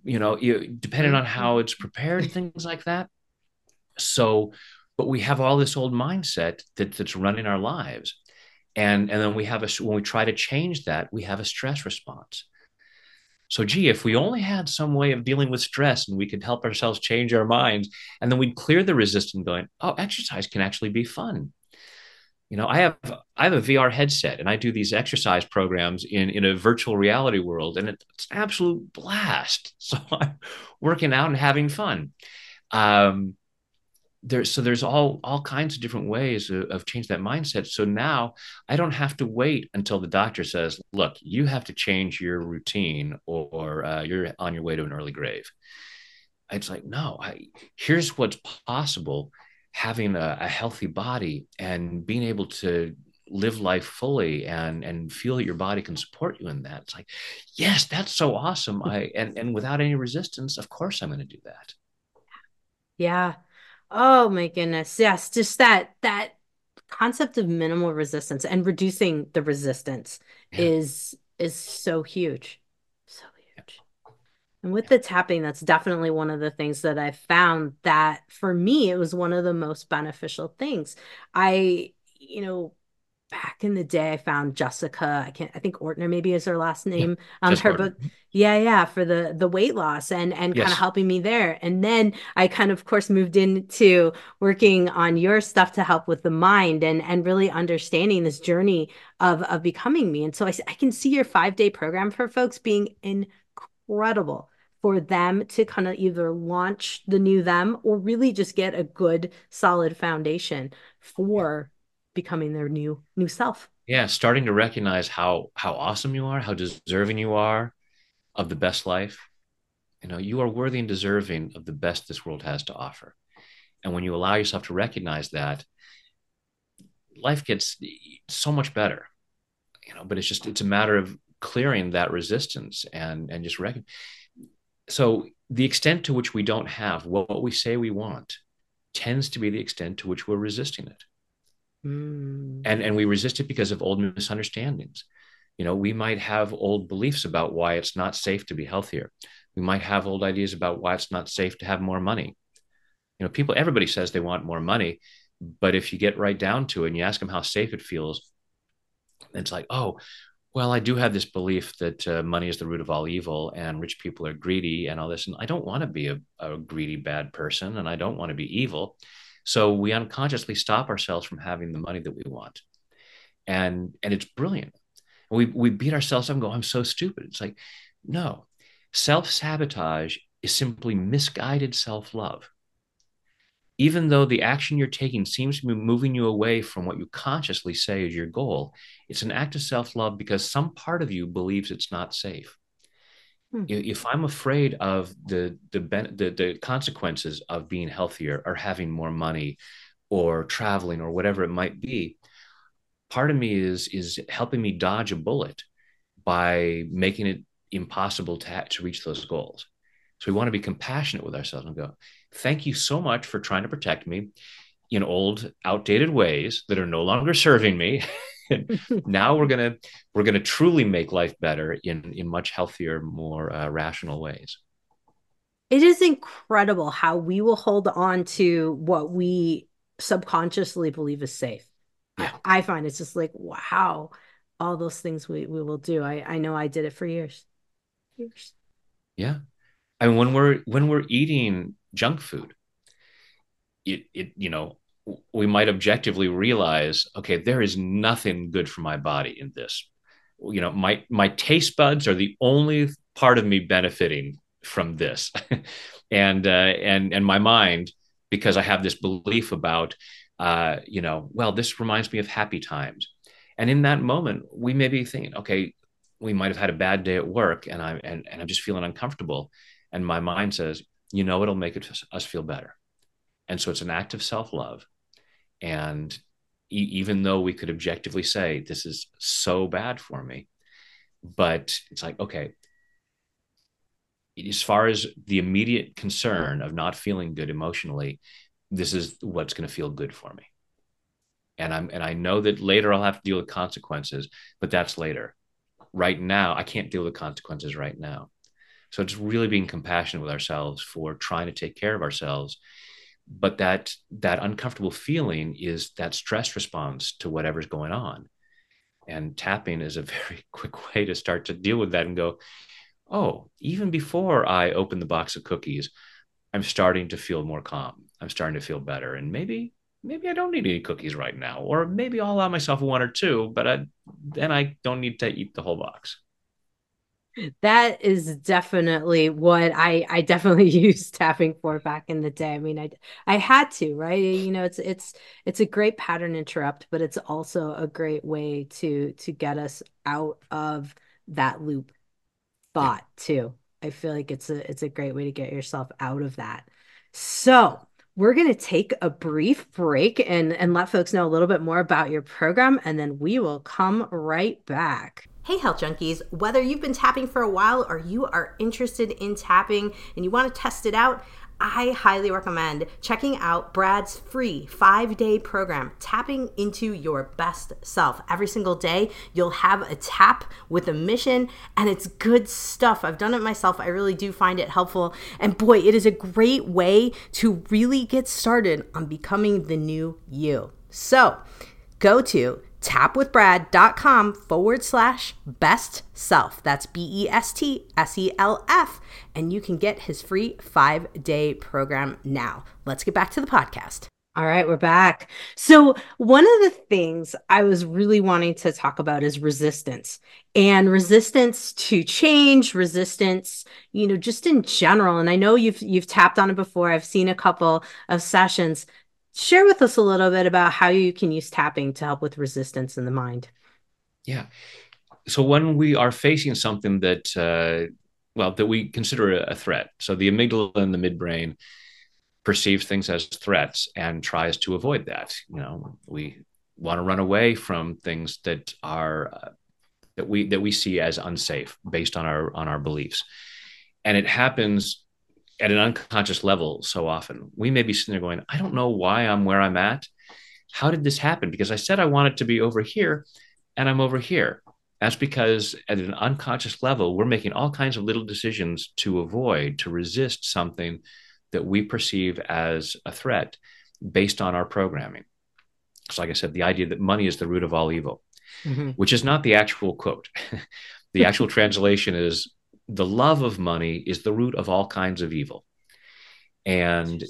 You know, depending on how it's prepared, things like that. So, but we have all this old mindset that, that's running our lives. And, and then we have a, when we try to change that, we have a stress response. So, gee, if we only had some way of dealing with stress and we could help ourselves change our minds, and then we'd clear the resistance going, oh, exercise can actually be fun. You know, I have I have a VR headset and I do these exercise programs in in a virtual reality world, and it's an absolute blast. So I'm working out and having fun. Um, there's so there's all all kinds of different ways of, of change that mindset. So now i don't have to wait until the doctor says look you have to change your routine or, or uh, you're on your way to an early grave. It's like no I, here's what's possible having a, a healthy body and being able to live life fully and and feel that your body can support you in that. It's like yes that's so awesome. I and and without any resistance of course i'm going to do that. Yeah Oh my goodness. Yes, just that that concept of minimal resistance and reducing the resistance yeah. is is so huge. So huge. And with the tapping, that's definitely one of the things that I found that for me it was one of the most beneficial things. I, you know, back in the day I found Jessica, I can't I think Ortner maybe is her last name. Yeah, um her book yeah, yeah, for the the weight loss and and yes. kind of helping me there. And then I kind of of course moved into working on your stuff to help with the mind and and really understanding this journey of of becoming me. And so I I can see your 5-day program for folks being incredible for them to kind of either launch the new them or really just get a good solid foundation for becoming their new new self yeah starting to recognize how how awesome you are how deserving you are of the best life you know you are worthy and deserving of the best this world has to offer and when you allow yourself to recognize that life gets so much better you know, but it's just it's a matter of clearing that resistance and and just recognize. So the extent to which we don't have what we say we want tends to be the extent to which we're resisting it. Mm. And and we resist it because of old misunderstandings. You know, we might have old beliefs about why it's not safe to be healthier. We might have old ideas about why it's not safe to have more money. You know, people, everybody says they want more money, but if you get right down to it and you ask them how safe it feels, it's like, oh, well, I do have this belief that uh, money is the root of all evil and rich people are greedy and all this. And I don't want to be a, a greedy, bad person and I don't want to be evil. So we unconsciously stop ourselves from having the money that we want. And, and it's brilliant. We, we beat ourselves up and go, I'm so stupid. It's like, no, self sabotage is simply misguided self love even though the action you're taking seems to be moving you away from what you consciously say is your goal, it's an act of self love because some part of you believes it's not safe. Hmm. If I'm afraid of the, the, the, the consequences of being healthier or having more money or traveling or whatever it might be, part of me is, is helping me dodge a bullet by making it impossible to, to reach those goals. So we want to be compassionate with ourselves and go, thank you so much for trying to protect me in old, outdated ways that are no longer serving me. now we're gonna we're gonna truly make life better in in much healthier, more uh, rational ways. It is incredible how we will hold on to what we subconsciously believe is safe. Yeah. I, I find it's just like wow, all those things we we will do. I I know I did it for years. Years. Yeah, I mean, when we're when we're eating junk food, it it you know we might objectively realize, okay, there is nothing good for my body in this. You know, my my taste buds are the only part of me benefiting from this, and uh, and and my mind because I have this belief about, uh, you know, well, this reminds me of happy times, and in that moment, we may be thinking, okay, we might have had a bad day at work, and I'm and, and I'm just feeling uncomfortable and my mind says, you know, it'll make it, us feel better. And so it's an act of self love. And e- even though we could objectively say, this is so bad for me, but it's like, okay, as far as the immediate concern of not feeling good emotionally, this is what's going to feel good for me. And I'm and I know that later I'll have to deal with consequences, but that's later. Right now, I can't deal with consequences right now. So it's really being compassionate with ourselves for trying to take care of ourselves. But that that uncomfortable feeling is that stress response to whatever's going on. And tapping is a very quick way to start to deal with that and go, oh, even before I open the box of cookies, I'm starting to feel more calm. I'm starting to feel better. And maybe, maybe I don't need any cookies right now. Or maybe I'll allow myself one or two, but I, then I don't need to eat the whole box that is definitely what I I definitely used tapping for back in the day. I mean, I I had to, right? You know, it's it's it's a great pattern interrupt, but it's also a great way to to get us out of that loop thought too. I feel like it's a it's a great way to get yourself out of that. So, we're going to take a brief break and and let folks know a little bit more about your program and then we will come right back. Hey, health junkies, whether you've been tapping for a while or you are interested in tapping and you want to test it out, I highly recommend checking out Brad's free five day program, Tapping into Your Best Self. Every single day, you'll have a tap with a mission, and it's good stuff. I've done it myself. I really do find it helpful. And boy, it is a great way to really get started on becoming the new you. So go to tapwithbrad.com forward slash best self. That's B E S T S E L F. And you can get his free five day program now. Let's get back to the podcast. All right, we're back. So, one of the things I was really wanting to talk about is resistance and resistance to change, resistance, you know, just in general. And I know you've you've tapped on it before. I've seen a couple of sessions share with us a little bit about how you can use tapping to help with resistance in the mind. Yeah. So when we are facing something that, uh, well, that we consider a threat, so the amygdala and the midbrain perceives things as threats and tries to avoid that. You know, we want to run away from things that are uh, that we that we see as unsafe based on our on our beliefs and it happens at an unconscious level so often. We may be sitting there going i don't know why i'm where i'm at. How did this happen? Because i said i wanted to be over here and i'm over here. That's because at an unconscious level we're making all kinds of little decisions to avoid to resist something that we perceive as a threat based on our programming. So like i said the idea that money is the root of all evil mm-hmm. which is not the actual quote. the actual translation is the love of money is the root of all kinds of evil. And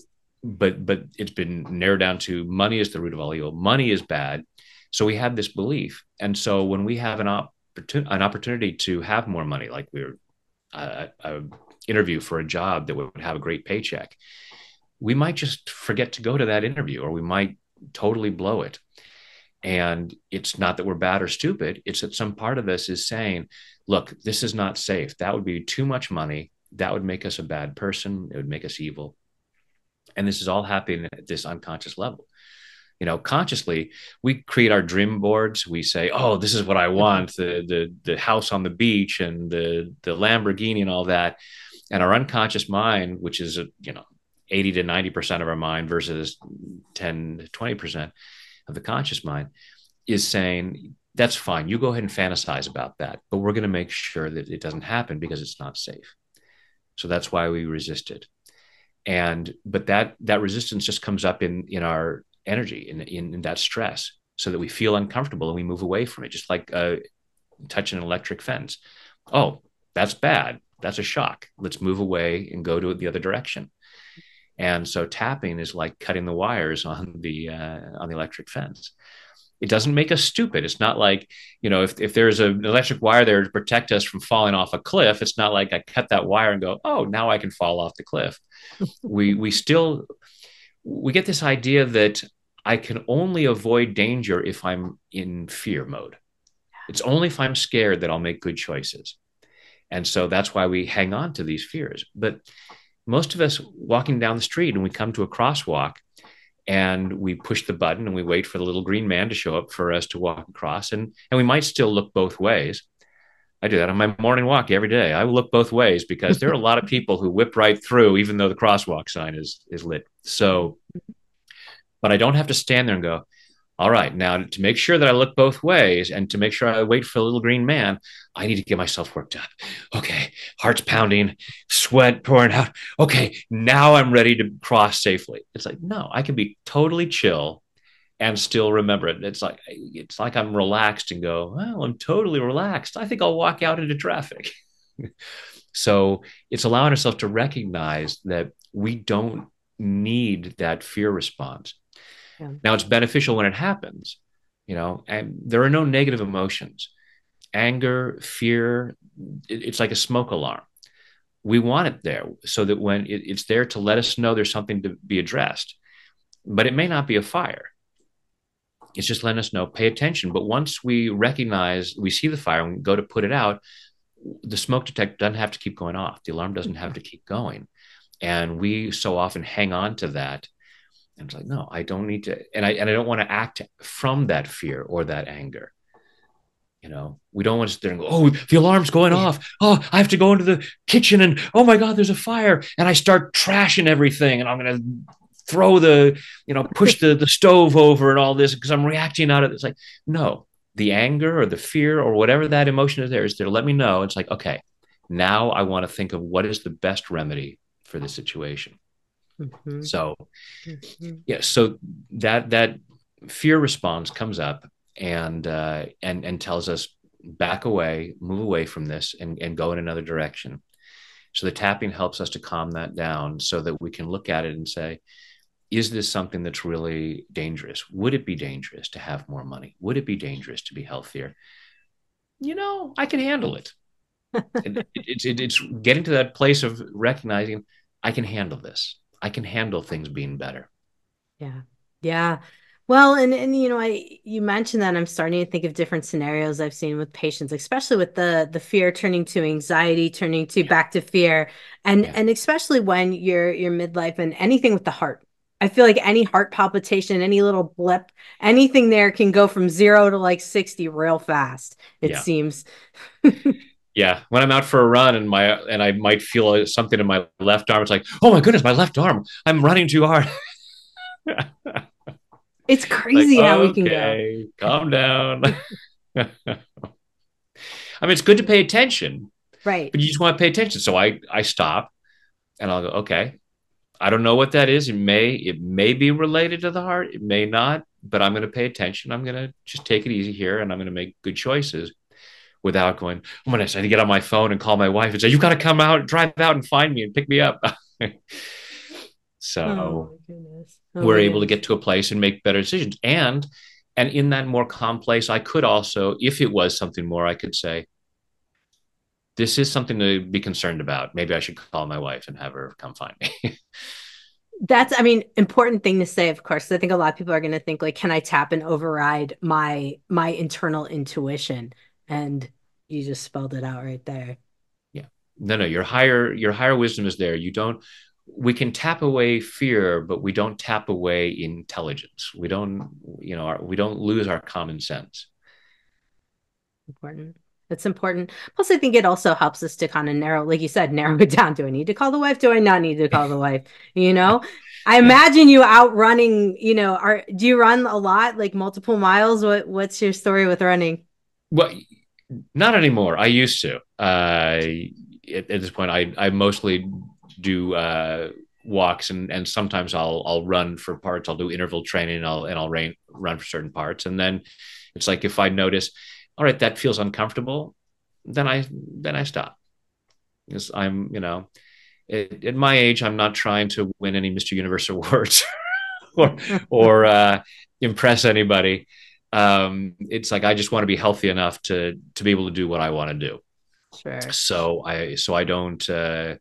but but it's been narrowed down to money is the root of all evil. Money is bad. So we have this belief. And so when we have an opportunity an opportunity to have more money, like we are uh, a interview for a job that would have a great paycheck, we might just forget to go to that interview or we might totally blow it. And it's not that we're bad or stupid, it's that some part of us is saying, look, this is not safe. That would be too much money. That would make us a bad person. It would make us evil. And this is all happening at this unconscious level. You know, consciously, we create our dream boards. We say, "Oh, this is what I want: the the the house on the beach and the the Lamborghini and all that." And our unconscious mind, which is you know, eighty to ninety percent of our mind versus ten to twenty percent, of the conscious mind is saying that's fine. You go ahead and fantasize about that but we're going to make sure that it doesn't happen because it's not safe. So that's why we resist it and but that that resistance just comes up in in our energy in in, in that stress so that we feel uncomfortable and we move away from it just like uh, touching an electric fence. Oh that's bad. That's a shock. Let's move away and go to the other direction and so tapping is like cutting the wires on the uh, on the electric fence. It doesn't make us stupid. It's not like you know if if there's an electric wire there to protect us from falling off a cliff. It's not like I cut that wire and go, oh, now I can fall off the cliff. we we still we get this idea that I can only avoid danger if I'm in fear mode. It's only if I'm scared that I'll make good choices. And so that's why we hang on to these fears. But most of us walking down the street and we come to a crosswalk and we push the button and we wait for the little green man to show up for us to walk across and and we might still look both ways. I do that on my morning walk every day. I look both ways because there are a lot of people who whip right through even though the crosswalk sign is is lit. So but i don't have to stand there and go all right, now to make sure that I look both ways and to make sure I wait for the little green man, I need to get myself worked up. Okay, heart's pounding, sweat pouring out. Okay, now I'm ready to cross safely. It's like, no, I can be totally chill and still remember it. It's like it's like I'm relaxed and go, well, I'm totally relaxed. I think I'll walk out into traffic. so it's allowing ourselves to recognize that we don't need that fear response yeah. Now it's beneficial when it happens, you know, and there are no negative emotions. Anger, fear, it, it's like a smoke alarm. We want it there so that when it, it's there to let us know there's something to be addressed, but it may not be a fire. It's just letting us know, pay attention. But once we recognize, we see the fire and go to put it out, the smoke detector doesn't have to keep going off. The alarm doesn't have to keep going. And we so often hang on to that and it's like, no, I don't need to, and I and I don't want to act from that fear or that anger. You know, we don't want to sit there and go, oh, the alarm's going off. Oh, I have to go into the kitchen and oh my God, there's a fire. And I start trashing everything and I'm gonna throw the, you know, push the, the stove over and all this because I'm reacting out of it. It's like, no, the anger or the fear or whatever that emotion is there is there let me know. It's like, okay, now I want to think of what is the best remedy for the situation. Mm-hmm. So, mm-hmm. yeah, so that that fear response comes up and uh, and and tells us back away, move away from this, and and go in another direction. So the tapping helps us to calm that down, so that we can look at it and say, is this something that's really dangerous? Would it be dangerous to have more money? Would it be dangerous to be healthier? You know, I can handle it. it, it, it, it's getting to that place of recognizing I can handle this. I can handle things being better. Yeah. Yeah. Well, and and you know, I you mentioned that I'm starting to think of different scenarios I've seen with patients, especially with the the fear turning to anxiety, turning to yeah. back to fear, and yeah. and especially when you're you're midlife and anything with the heart. I feel like any heart palpitation, any little blip, anything there can go from zero to like 60 real fast, it yeah. seems. yeah. When I'm out for a run and my and I might feel something in my left arm, it's like, oh my goodness, my left arm. I'm running too hard. it's crazy like, how okay, we can go. Calm down. I mean, it's good to pay attention. Right. But you just want to pay attention. So I I stop and I'll go, okay, I don't know what that is. It may it may be related to the heart. It may not, but I'm going to pay attention. I'm going to just take it easy here, and I'm going to make good choices without going. Oh my gosh, I need to get on my phone and call my wife and say, "You've got to come out, drive out, and find me and pick me up." so oh, oh, we're able to get to a place and make better decisions. And and in that more calm place, I could also, if it was something more, I could say, this is something to be concerned about. Maybe I should call my wife and have her come find me. That's, I mean, important thing to say, of course. I think a lot of people are going to think like, can I tap and override my my internal intuition? And you just spelled it out right there. Yeah. No, no, your higher your higher wisdom is there. You don't. We can tap away fear, but we don't tap away intelligence. We don't, you know, our, we don't lose our common sense. Important. It's important. Plus, I think it also helps us to kind of narrow, like you said, narrow it down. Do I need to call the wife? Do I not need to call the wife? You know, I imagine you out running. You know, are do you run a lot, like multiple miles? What What's your story with running? Well, not anymore. I used to. Uh, at, at this point, I I mostly do uh, walks and and sometimes I'll I'll run for parts. I'll do interval training. And I'll and I'll rain, run for certain parts, and then it's like if I notice all right, that feels uncomfortable, then I then I stop. Because I'm, you know, at, at, my age, I'm not trying to win any Mr. Universe awards or or uh, impress anybody. Um, it's like I just want to be healthy enough to to be able to do what I want to do. Sure. So I so I don't uh,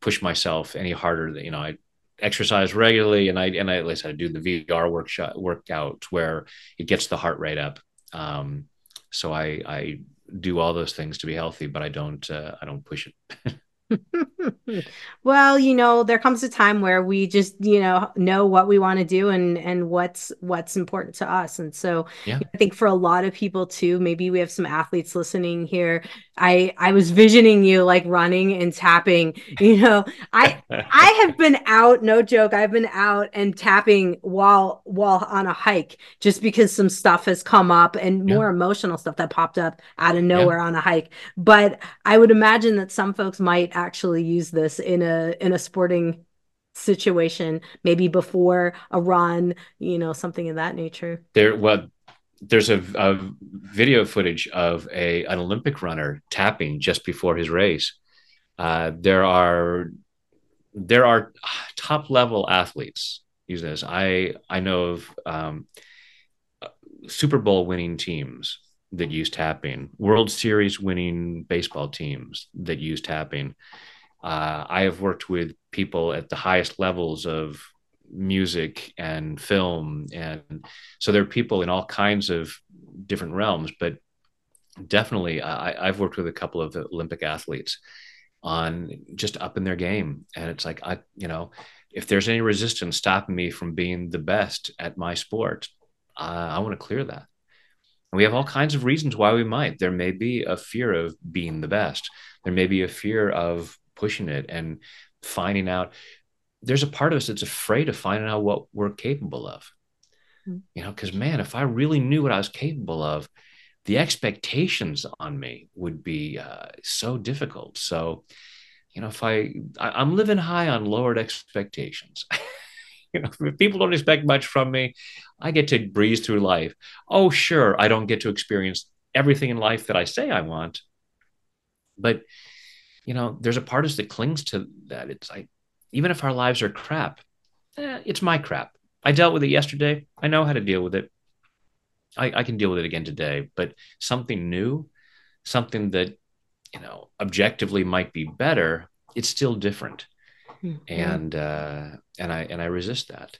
push myself any harder. You know, I exercise regularly, and I and I at least I do the VR workshop workout where it gets the heart rate up. Um, so I I do all those things to be healthy, but I don't uh, I don't push it. well, you know, there comes a time where we just, you know, know what we want to do and and what's what's important to us. And so yeah. I think for a lot of people too, maybe we have some athletes listening here. I I was visioning you like running and tapping, you know. I I have been out, no joke, I've been out and tapping while while on a hike just because some stuff has come up and yeah. more emotional stuff that popped up out of nowhere yeah. on a hike. But I would imagine that some folks might actually use this in a in a sporting situation maybe before a run you know something of that nature there well there's a, a video footage of a an olympic runner tapping just before his race uh, there are there are top level athletes use this i i know of um, super bowl winning teams that use tapping, World Series winning baseball teams that use tapping. Uh, I have worked with people at the highest levels of music and film, and so there are people in all kinds of different realms. But definitely, I, I've worked with a couple of Olympic athletes on just up in their game, and it's like I, you know, if there's any resistance stopping me from being the best at my sport, I want to clear that. And we have all kinds of reasons why we might. There may be a fear of being the best. There may be a fear of pushing it and finding out. There's a part of us that's afraid of finding out what we're capable of. Mm-hmm. You know, because man, if I really knew what I was capable of, the expectations on me would be uh, so difficult. So, you know, if I, I I'm living high on lowered expectations. you know, if people don't expect much from me, I get to breeze through life. Oh, sure, I don't get to experience everything in life that I say I want, but you know, there's a part of us that clings to that. It's like, even if our lives are crap, eh, it's my crap. I dealt with it yesterday. I know how to deal with it. I, I can deal with it again today. But something new, something that you know objectively might be better, it's still different. Mm-hmm. And uh, and I and I resist that.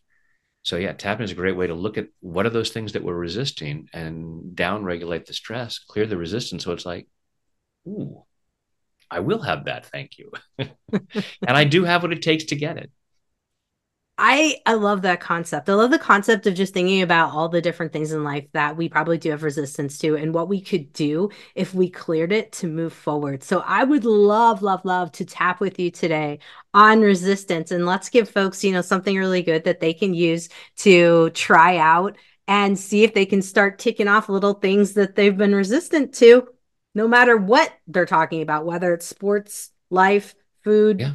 So yeah, tapping is a great way to look at what are those things that we're resisting and down regulate the stress, clear the resistance. So it's like, ooh, I will have that, thank you. and I do have what it takes to get it. I I love that concept. I love the concept of just thinking about all the different things in life that we probably do have resistance to and what we could do if we cleared it to move forward. So I would love love love to tap with you today on resistance and let's give folks, you know, something really good that they can use to try out and see if they can start ticking off little things that they've been resistant to no matter what they're talking about, whether it's sports, life, food, yeah.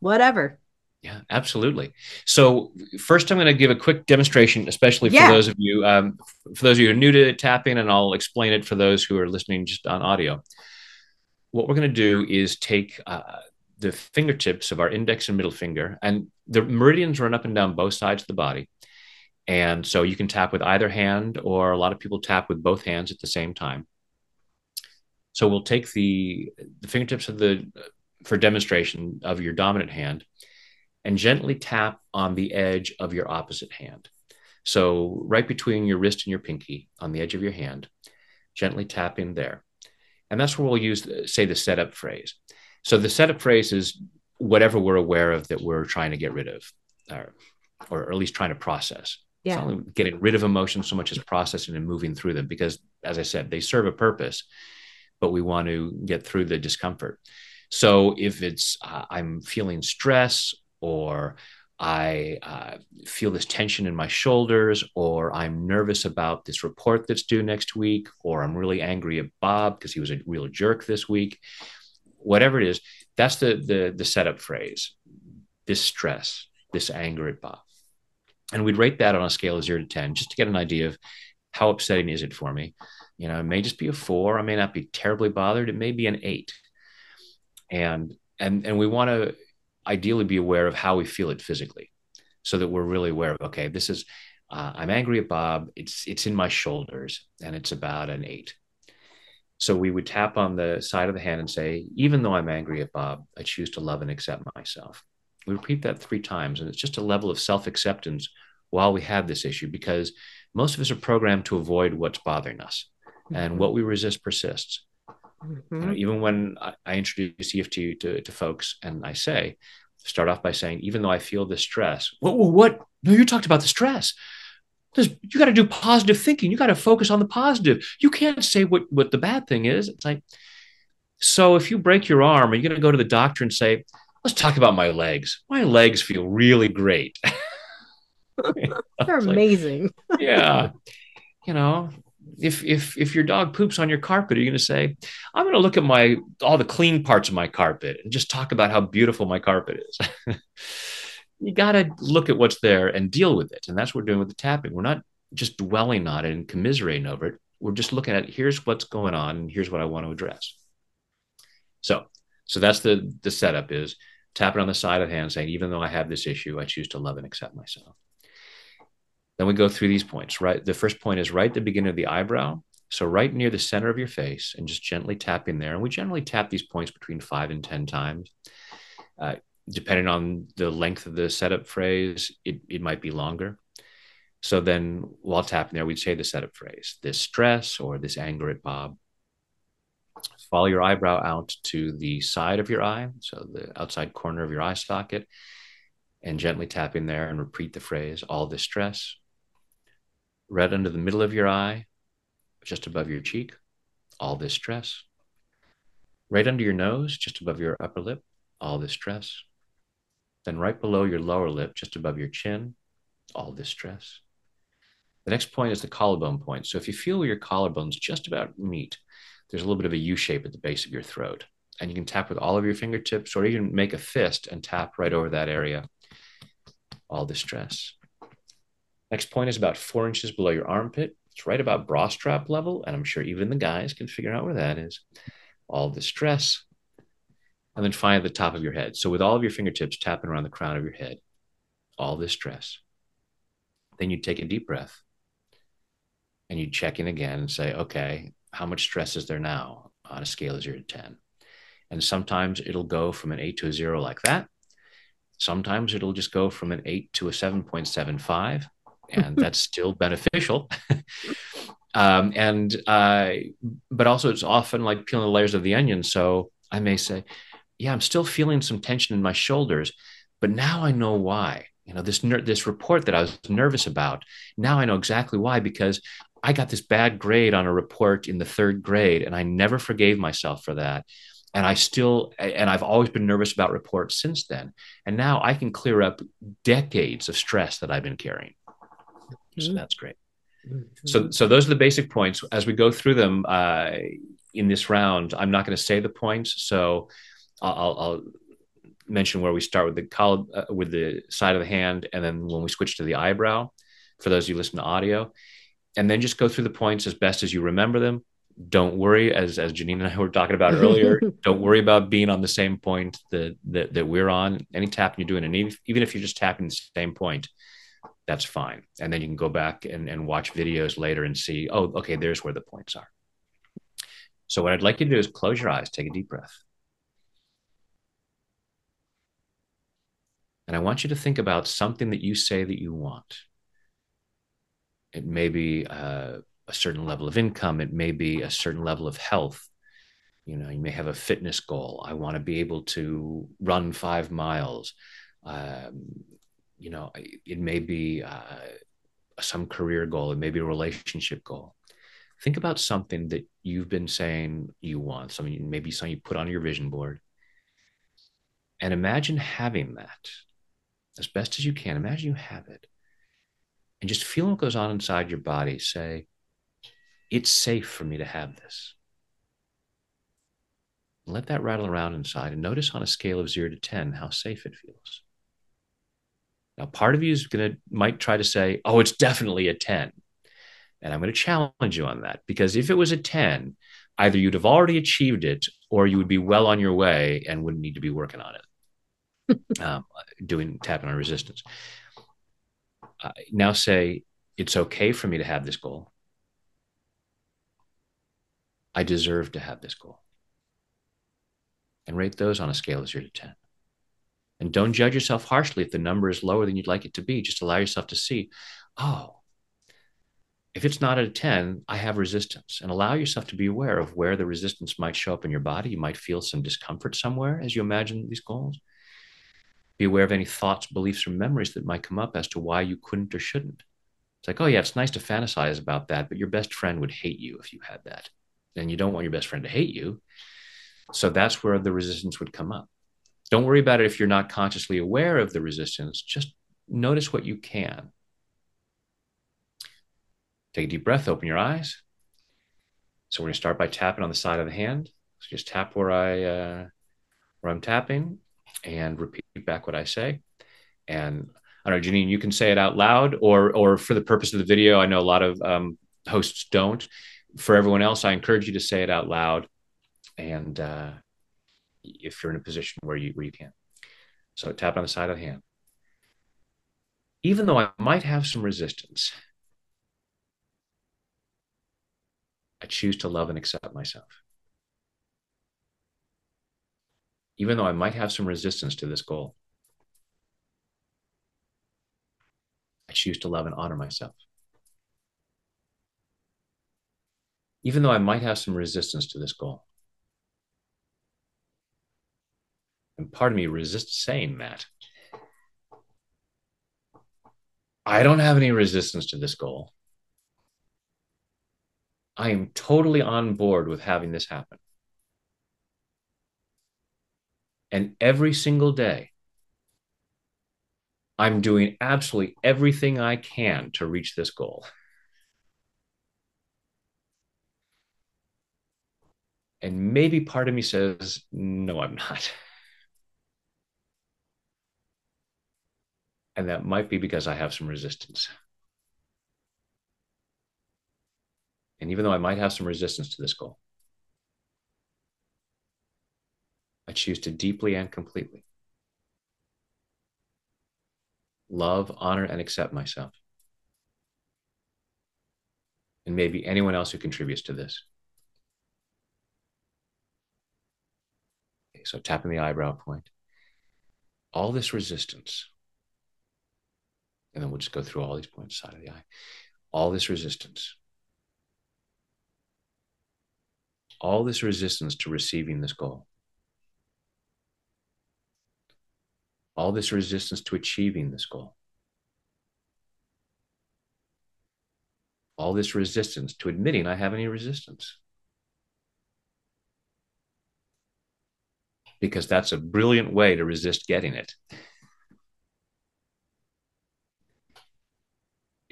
whatever. Yeah, absolutely. So first, I'm going to give a quick demonstration, especially for yeah. those of you um, for those of you who are new to tapping, and I'll explain it for those who are listening just on audio. What we're going to do is take uh, the fingertips of our index and middle finger, and the meridians run up and down both sides of the body. And so you can tap with either hand, or a lot of people tap with both hands at the same time. So we'll take the the fingertips of the for demonstration of your dominant hand and gently tap on the edge of your opposite hand. So, right between your wrist and your pinky on the edge of your hand, gently tap in there. And that's where we'll use, say, the setup phrase. So, the setup phrase is whatever we're aware of that we're trying to get rid of, or, or at least trying to process. Yeah. It's not getting rid of emotions so much as processing and moving through them because, as I said, they serve a purpose, but we want to get through the discomfort. So, if it's uh, I'm feeling stress or I uh, feel this tension in my shoulders, or I'm nervous about this report that's due next week, or I'm really angry at Bob because he was a real jerk this week. Whatever it is, that's the the the setup phrase. This stress, this anger at Bob, and we'd rate that on a scale of zero to ten, just to get an idea of how upsetting is it for me. You know, it may just be a four. I may not be terribly bothered. It may be an eight, and and and we want to ideally be aware of how we feel it physically so that we're really aware of okay this is uh, i'm angry at bob it's it's in my shoulders and it's about an eight so we would tap on the side of the hand and say even though i'm angry at bob i choose to love and accept myself we repeat that three times and it's just a level of self-acceptance while we have this issue because most of us are programmed to avoid what's bothering us. And what we resist persists Mm-hmm. You know, even when I, I introduce EFT to, to folks and I say, start off by saying, even though I feel the stress, what, what? No, you talked about the stress. There's, you got to do positive thinking. You got to focus on the positive. You can't say what, what the bad thing is. It's like, so if you break your arm, are you going to go to the doctor and say, let's talk about my legs? My legs feel really great. They're amazing. yeah. You know, if if if your dog poops on your carpet, are you going to say, "I'm going to look at my all the clean parts of my carpet and just talk about how beautiful my carpet is"? you got to look at what's there and deal with it, and that's what we're doing with the tapping. We're not just dwelling on it and commiserating over it. We're just looking at here's what's going on and here's what I want to address. So, so that's the the setup is tapping on the side of the hand, saying, "Even though I have this issue, I choose to love and accept myself." Then we go through these points, right? The first point is right at the beginning of the eyebrow. So right near the center of your face and just gently tapping there. And we generally tap these points between five and 10 times. Uh, depending on the length of the setup phrase, it, it might be longer. So then while tapping there, we'd say the setup phrase, this stress or this anger at Bob. Follow your eyebrow out to the side of your eye, so the outside corner of your eye socket, and gently tapping there and repeat the phrase, all this stress, right under the middle of your eye, just above your cheek, all this stress. Right under your nose, just above your upper lip, all this stress. Then right below your lower lip, just above your chin, all this stress. The next point is the collarbone point. So if you feel where your collarbones just about meet, there's a little bit of a U shape at the base of your throat. And you can tap with all of your fingertips or even make a fist and tap right over that area. All this stress. Next point is about four inches below your armpit. It's right about bra strap level. And I'm sure even the guys can figure out where that is. All the stress. And then finally, the top of your head. So with all of your fingertips tapping around the crown of your head, all this stress. Then you take a deep breath and you check in again and say, okay, how much stress is there now on a scale of zero to 10? And sometimes it'll go from an eight to a zero like that. Sometimes it'll just go from an eight to a 7.75 and that's still beneficial. um, and uh, but also it's often like peeling the layers of the onion. So I may say, yeah, I'm still feeling some tension in my shoulders, but now I know why. you know this ner- this report that i was nervous about now i know exactly why because i got this bad grade on a report in the third grade and i never forgave myself for that and i still and i've always been nervous about reports since then and now i can clear up decades of stress that i've been carrying mm-hmm. so that's great mm-hmm. so so those are the basic points as we go through them uh, in this round i'm not going to say the points so I'll, I'll mention where we start with the uh, with the side of the hand, and then when we switch to the eyebrow, for those of you listen to audio, and then just go through the points as best as you remember them. Don't worry, as as Jannine and I were talking about earlier. don't worry about being on the same point that that, that we're on. Any tapping you're doing, and even, even if you're just tapping the same point, that's fine. And then you can go back and, and watch videos later and see, oh, okay, there's where the points are. So what I'd like you to do is close your eyes, take a deep breath. And I want you to think about something that you say that you want. It may be uh, a certain level of income, it may be a certain level of health. You know, you may have a fitness goal. I want to be able to run five miles. Um, you know, it may be uh, some career goal, it may be a relationship goal. Think about something that you've been saying you want, something maybe something you put on your vision board. And imagine having that as best as you can. Imagine you have it. And just feel what goes on inside your body. Say, it's safe for me to have this. Let that rattle around inside and notice on a scale of zero to 10 how safe it feels. Now, part of you is going to might try to say, oh, it's definitely a 10. And I'm going to challenge you on that because if it was a 10, either you'd have already achieved it or you would be well on your way and wouldn't need to be working on it. um, doing tapping on resistance. Uh, now say it's okay for me to have this goal. I deserve to have this goal. And rate those on a scale of zero to 10. And don't judge yourself harshly if the number is lower than you'd like it to be. Just allow yourself to see, oh, if it's not at a 10, I have resistance. And allow yourself to be aware of where the resistance might show up in your body. You might feel some discomfort somewhere as you imagine these goals. Be aware of any thoughts, beliefs, or memories that might come up as to why you couldn't or shouldn't. It's like, oh, yeah, it's nice to fantasize about that, but your best friend would hate you if you had that. And you don't want your best friend to hate you. So that's where the resistance would come up. Don't worry about it if you're not consciously aware of the resistance. Just notice what you can. Take a deep breath, open your eyes. So we're going to start by tapping on the side of the hand. So just tap where I uh, where I'm tapping, and repeat back what I say. And I don't know, Jannine, you can say it out loud, or or for the purpose of the video, I know a lot of um, hosts don't. For everyone else, I encourage you to say it out loud, and uh, if you're in a position where you where you can. So tap on the side of the hand. Even though I might have some resistance, I choose to love and accept myself. even though I might have some resistance to this goal. I choose to love and honor myself. Even though I might have some resistance to this goal. And part of me resists saying that. I don't have any resistance to this goal. I am totally on board with having this happen. And every single day, I'm doing absolutely everything I can to reach this goal. And maybe part of me says, no, I'm not. And that might be because I have some resistance. And even though I might have some resistance to this goal, I choose to deeply and completely love, honor, and accept myself. And maybe anyone else who contributes to this. Okay, so tapping the eyebrow point. All this resistance, and then we'll just go through all these points side of the eye. All this resistance. All this resistance to receiving this goal all this resistance to achieving this goal, all this resistance to admitting I have any resistance. Because that's a brilliant way to resist getting it.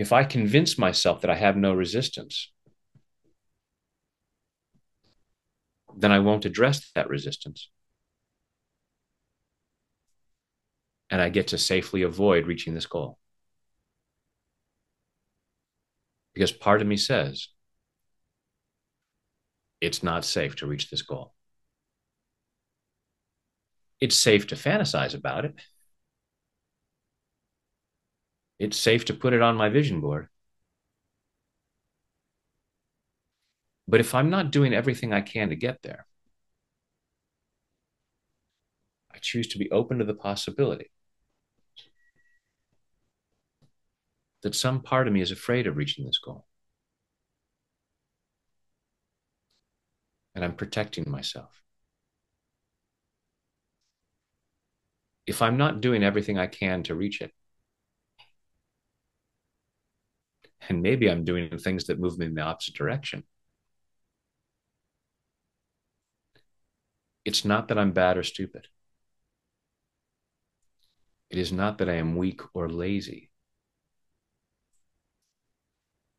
If I convince myself that I have no resistance, then I won't address that resistance. And I get to safely avoid reaching this goal. Because part of me says it's not safe to reach this goal. It's safe to fantasize about it. It's safe to put it on my vision board. But if I'm not doing everything I can to get there, I choose to be open to the possibility that some part of me is afraid of reaching this goal. And I'm protecting myself. If I'm not doing everything I can to reach it, and maybe I'm doing things that move me in the opposite direction. It's not that I'm bad or stupid. It is not that I am weak or lazy.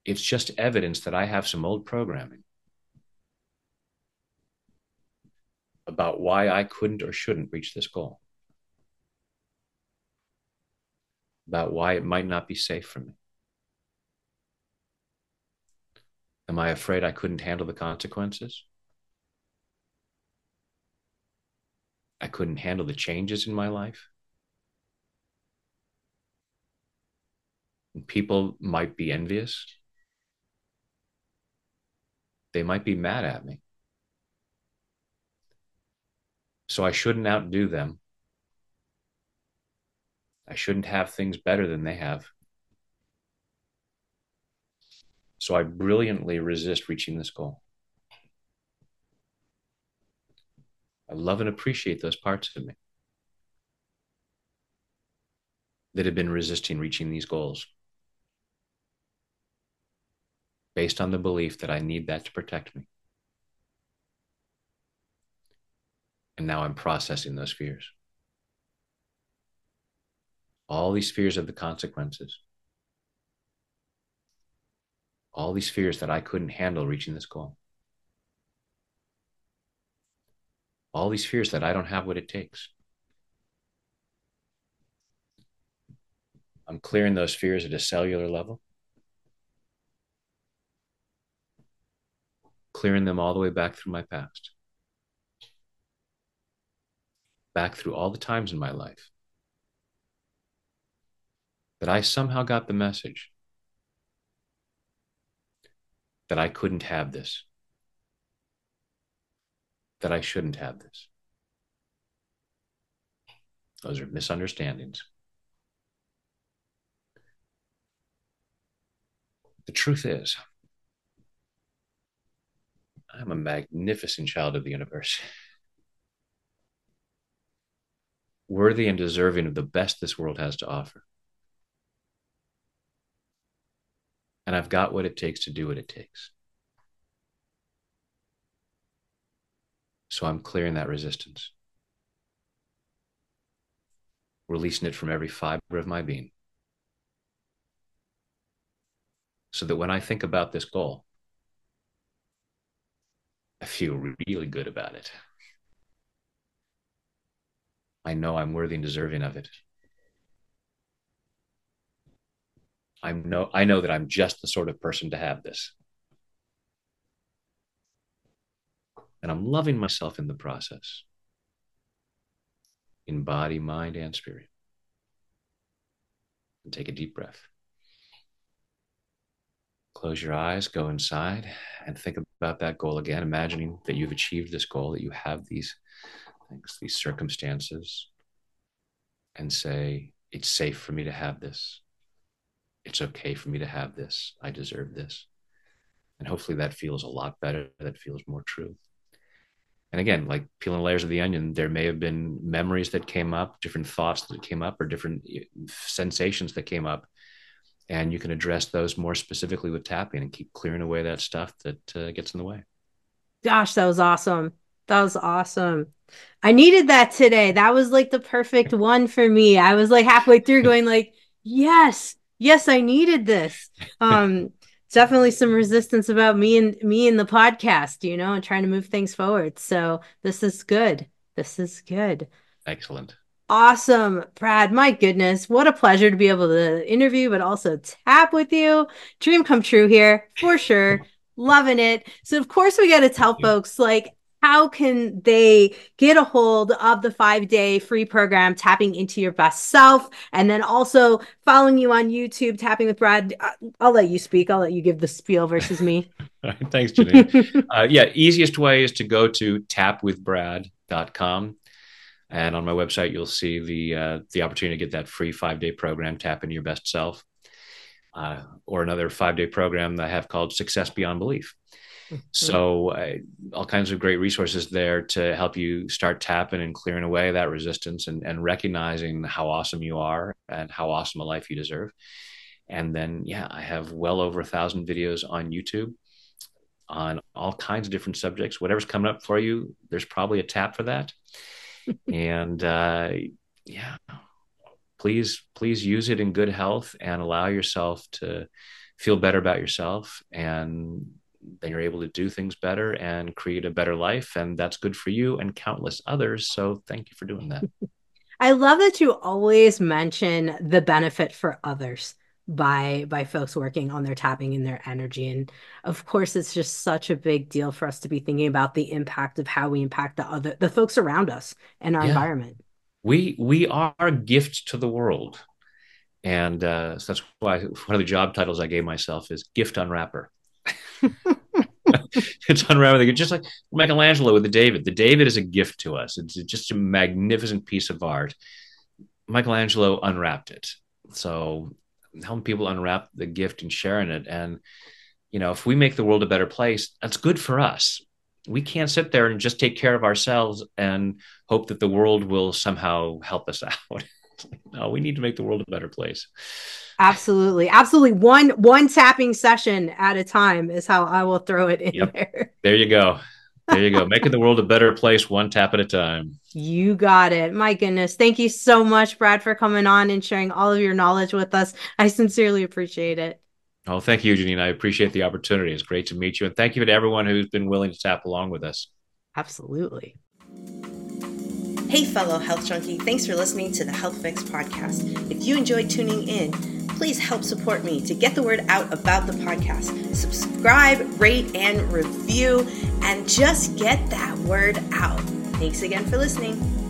It's just evidence that I have some old programming about why I couldn't or shouldn't reach this goal, about why it might not be safe for me. Am I afraid I couldn't handle the consequences? I couldn't handle the changes in my life? People might be envious. They might be mad at me. So I shouldn't outdo them. I shouldn't have things better than they have. So I brilliantly resist reaching this goal. I love and appreciate those parts of me that have been resisting reaching these goals based on the belief that I need that to protect me. And now I'm processing those fears. All these fears of the consequences all these fears that I couldn't handle reaching this goal. All these fears that I don't have what it takes. I'm clearing those fears at a cellular level, clearing them all the way back through my past, back through all the times in my life that I somehow got the message that I couldn't have this, that I shouldn't have this. Those are misunderstandings. The truth is, I'm a magnificent child of the universe, worthy and deserving of the best this world has to offer. And I've got what it takes to do what it takes. So I'm clearing that resistance, releasing it from every fiber of my being. So that when I think about this goal, I feel really good about it. I know I'm worthy and deserving of it. I know I know that I'm just the sort of person to have this. And I'm loving myself in the process. In body, mind, and spirit. And take a deep breath. Close your eyes, go inside, and think about that goal again, imagining that you've achieved this goal, that you have these things, these circumstances, and say, It's safe for me to have this it's okay for me to have this. I deserve this. And hopefully that feels a lot better. That feels more true. and again, like peeling layers of the onion, there may have been memories that came up, different thoughts that came up, or different sensations that came up. And you can address those more specifically with tapping and keep clearing away that stuff that uh, gets in the way. Gosh, that was awesome. That was awesome. I needed that today. That was like the perfect one for me. I was like halfway through going like, yes, yes, I needed this. Um, definitely some resistance about me and me and the podcast, you know, and trying to move things forward. So this is good. This is good. Excellent. Awesome, Brad. My goodness, what a pleasure to be able to interview, but also tap with you. Dream come true here for sure. Loving it. So, of course, we got to tell folks like how can they get a hold of the five day free program tapping into your best self and then also following you on youtube tapping with brad? Uh, i'll let you speak. I'll let you give the spiel versus me. Thanks Jannine. Uh, yeah easiest way is to go to tapwithbrad.com and on my website you'll see the uh, the opportunity to get that free five day program tap into your best self uh, or another five day program that i have called success beyond belief so uh, all kinds of great resources there to help you start tapping and clearing away that resistance and, and recognizing how awesome you are and how awesome a life you deserve. And then, yeah, I have well over a thousand videos on YouTube on all kinds of different subjects. Whatever's coming up for you, there's probably a tap for that. and uh, yeah, please, please use it in good health and allow yourself to feel better about yourself and then you're able to do things better and create a better life and that's good for you and countless others. So thank you for doing that. I love that you always mention the benefit for others by by folks working on their tapping and their energy. And of course it's just such a big deal for us to be thinking about the impact of how we impact the other the folks around us and our yeah. environment. We we are gifts to the world. And uh, so that's why one of the job titles i gave myself is gift unwrapper it's unraveling. Just like Michelangelo with the David. The David is a gift to us. It's just a magnificent piece of art. Michelangelo unwrapped it. So helping people unwrap the gift and sharing it. And, you know, if we make the world a better place, that's good for us. We can't sit there and just take care of ourselves and hope that the world will somehow help us out. No, we need to make the world a better place. Absolutely. Absolutely. One one tapping session at a time is how I will throw it in yep. there. There you go. There you go. Making the world a better place one tap at a time. You got it. My goodness. Thank you so much, Brad, for coming on and sharing all of your knowledge with us. I sincerely appreciate it. Oh, thank you, Jannine. I appreciate the opportunity. It's great to meet you. And thank you to everyone who's been willing to tap along with us. Absolutely. Hey, fellow health junkie, thanks for listening to the Health Fix podcast. If you enjoyed tuning in, please help support me to get the word out about the podcast. Subscribe, rate, and review, and just get that word out. Thanks again for listening.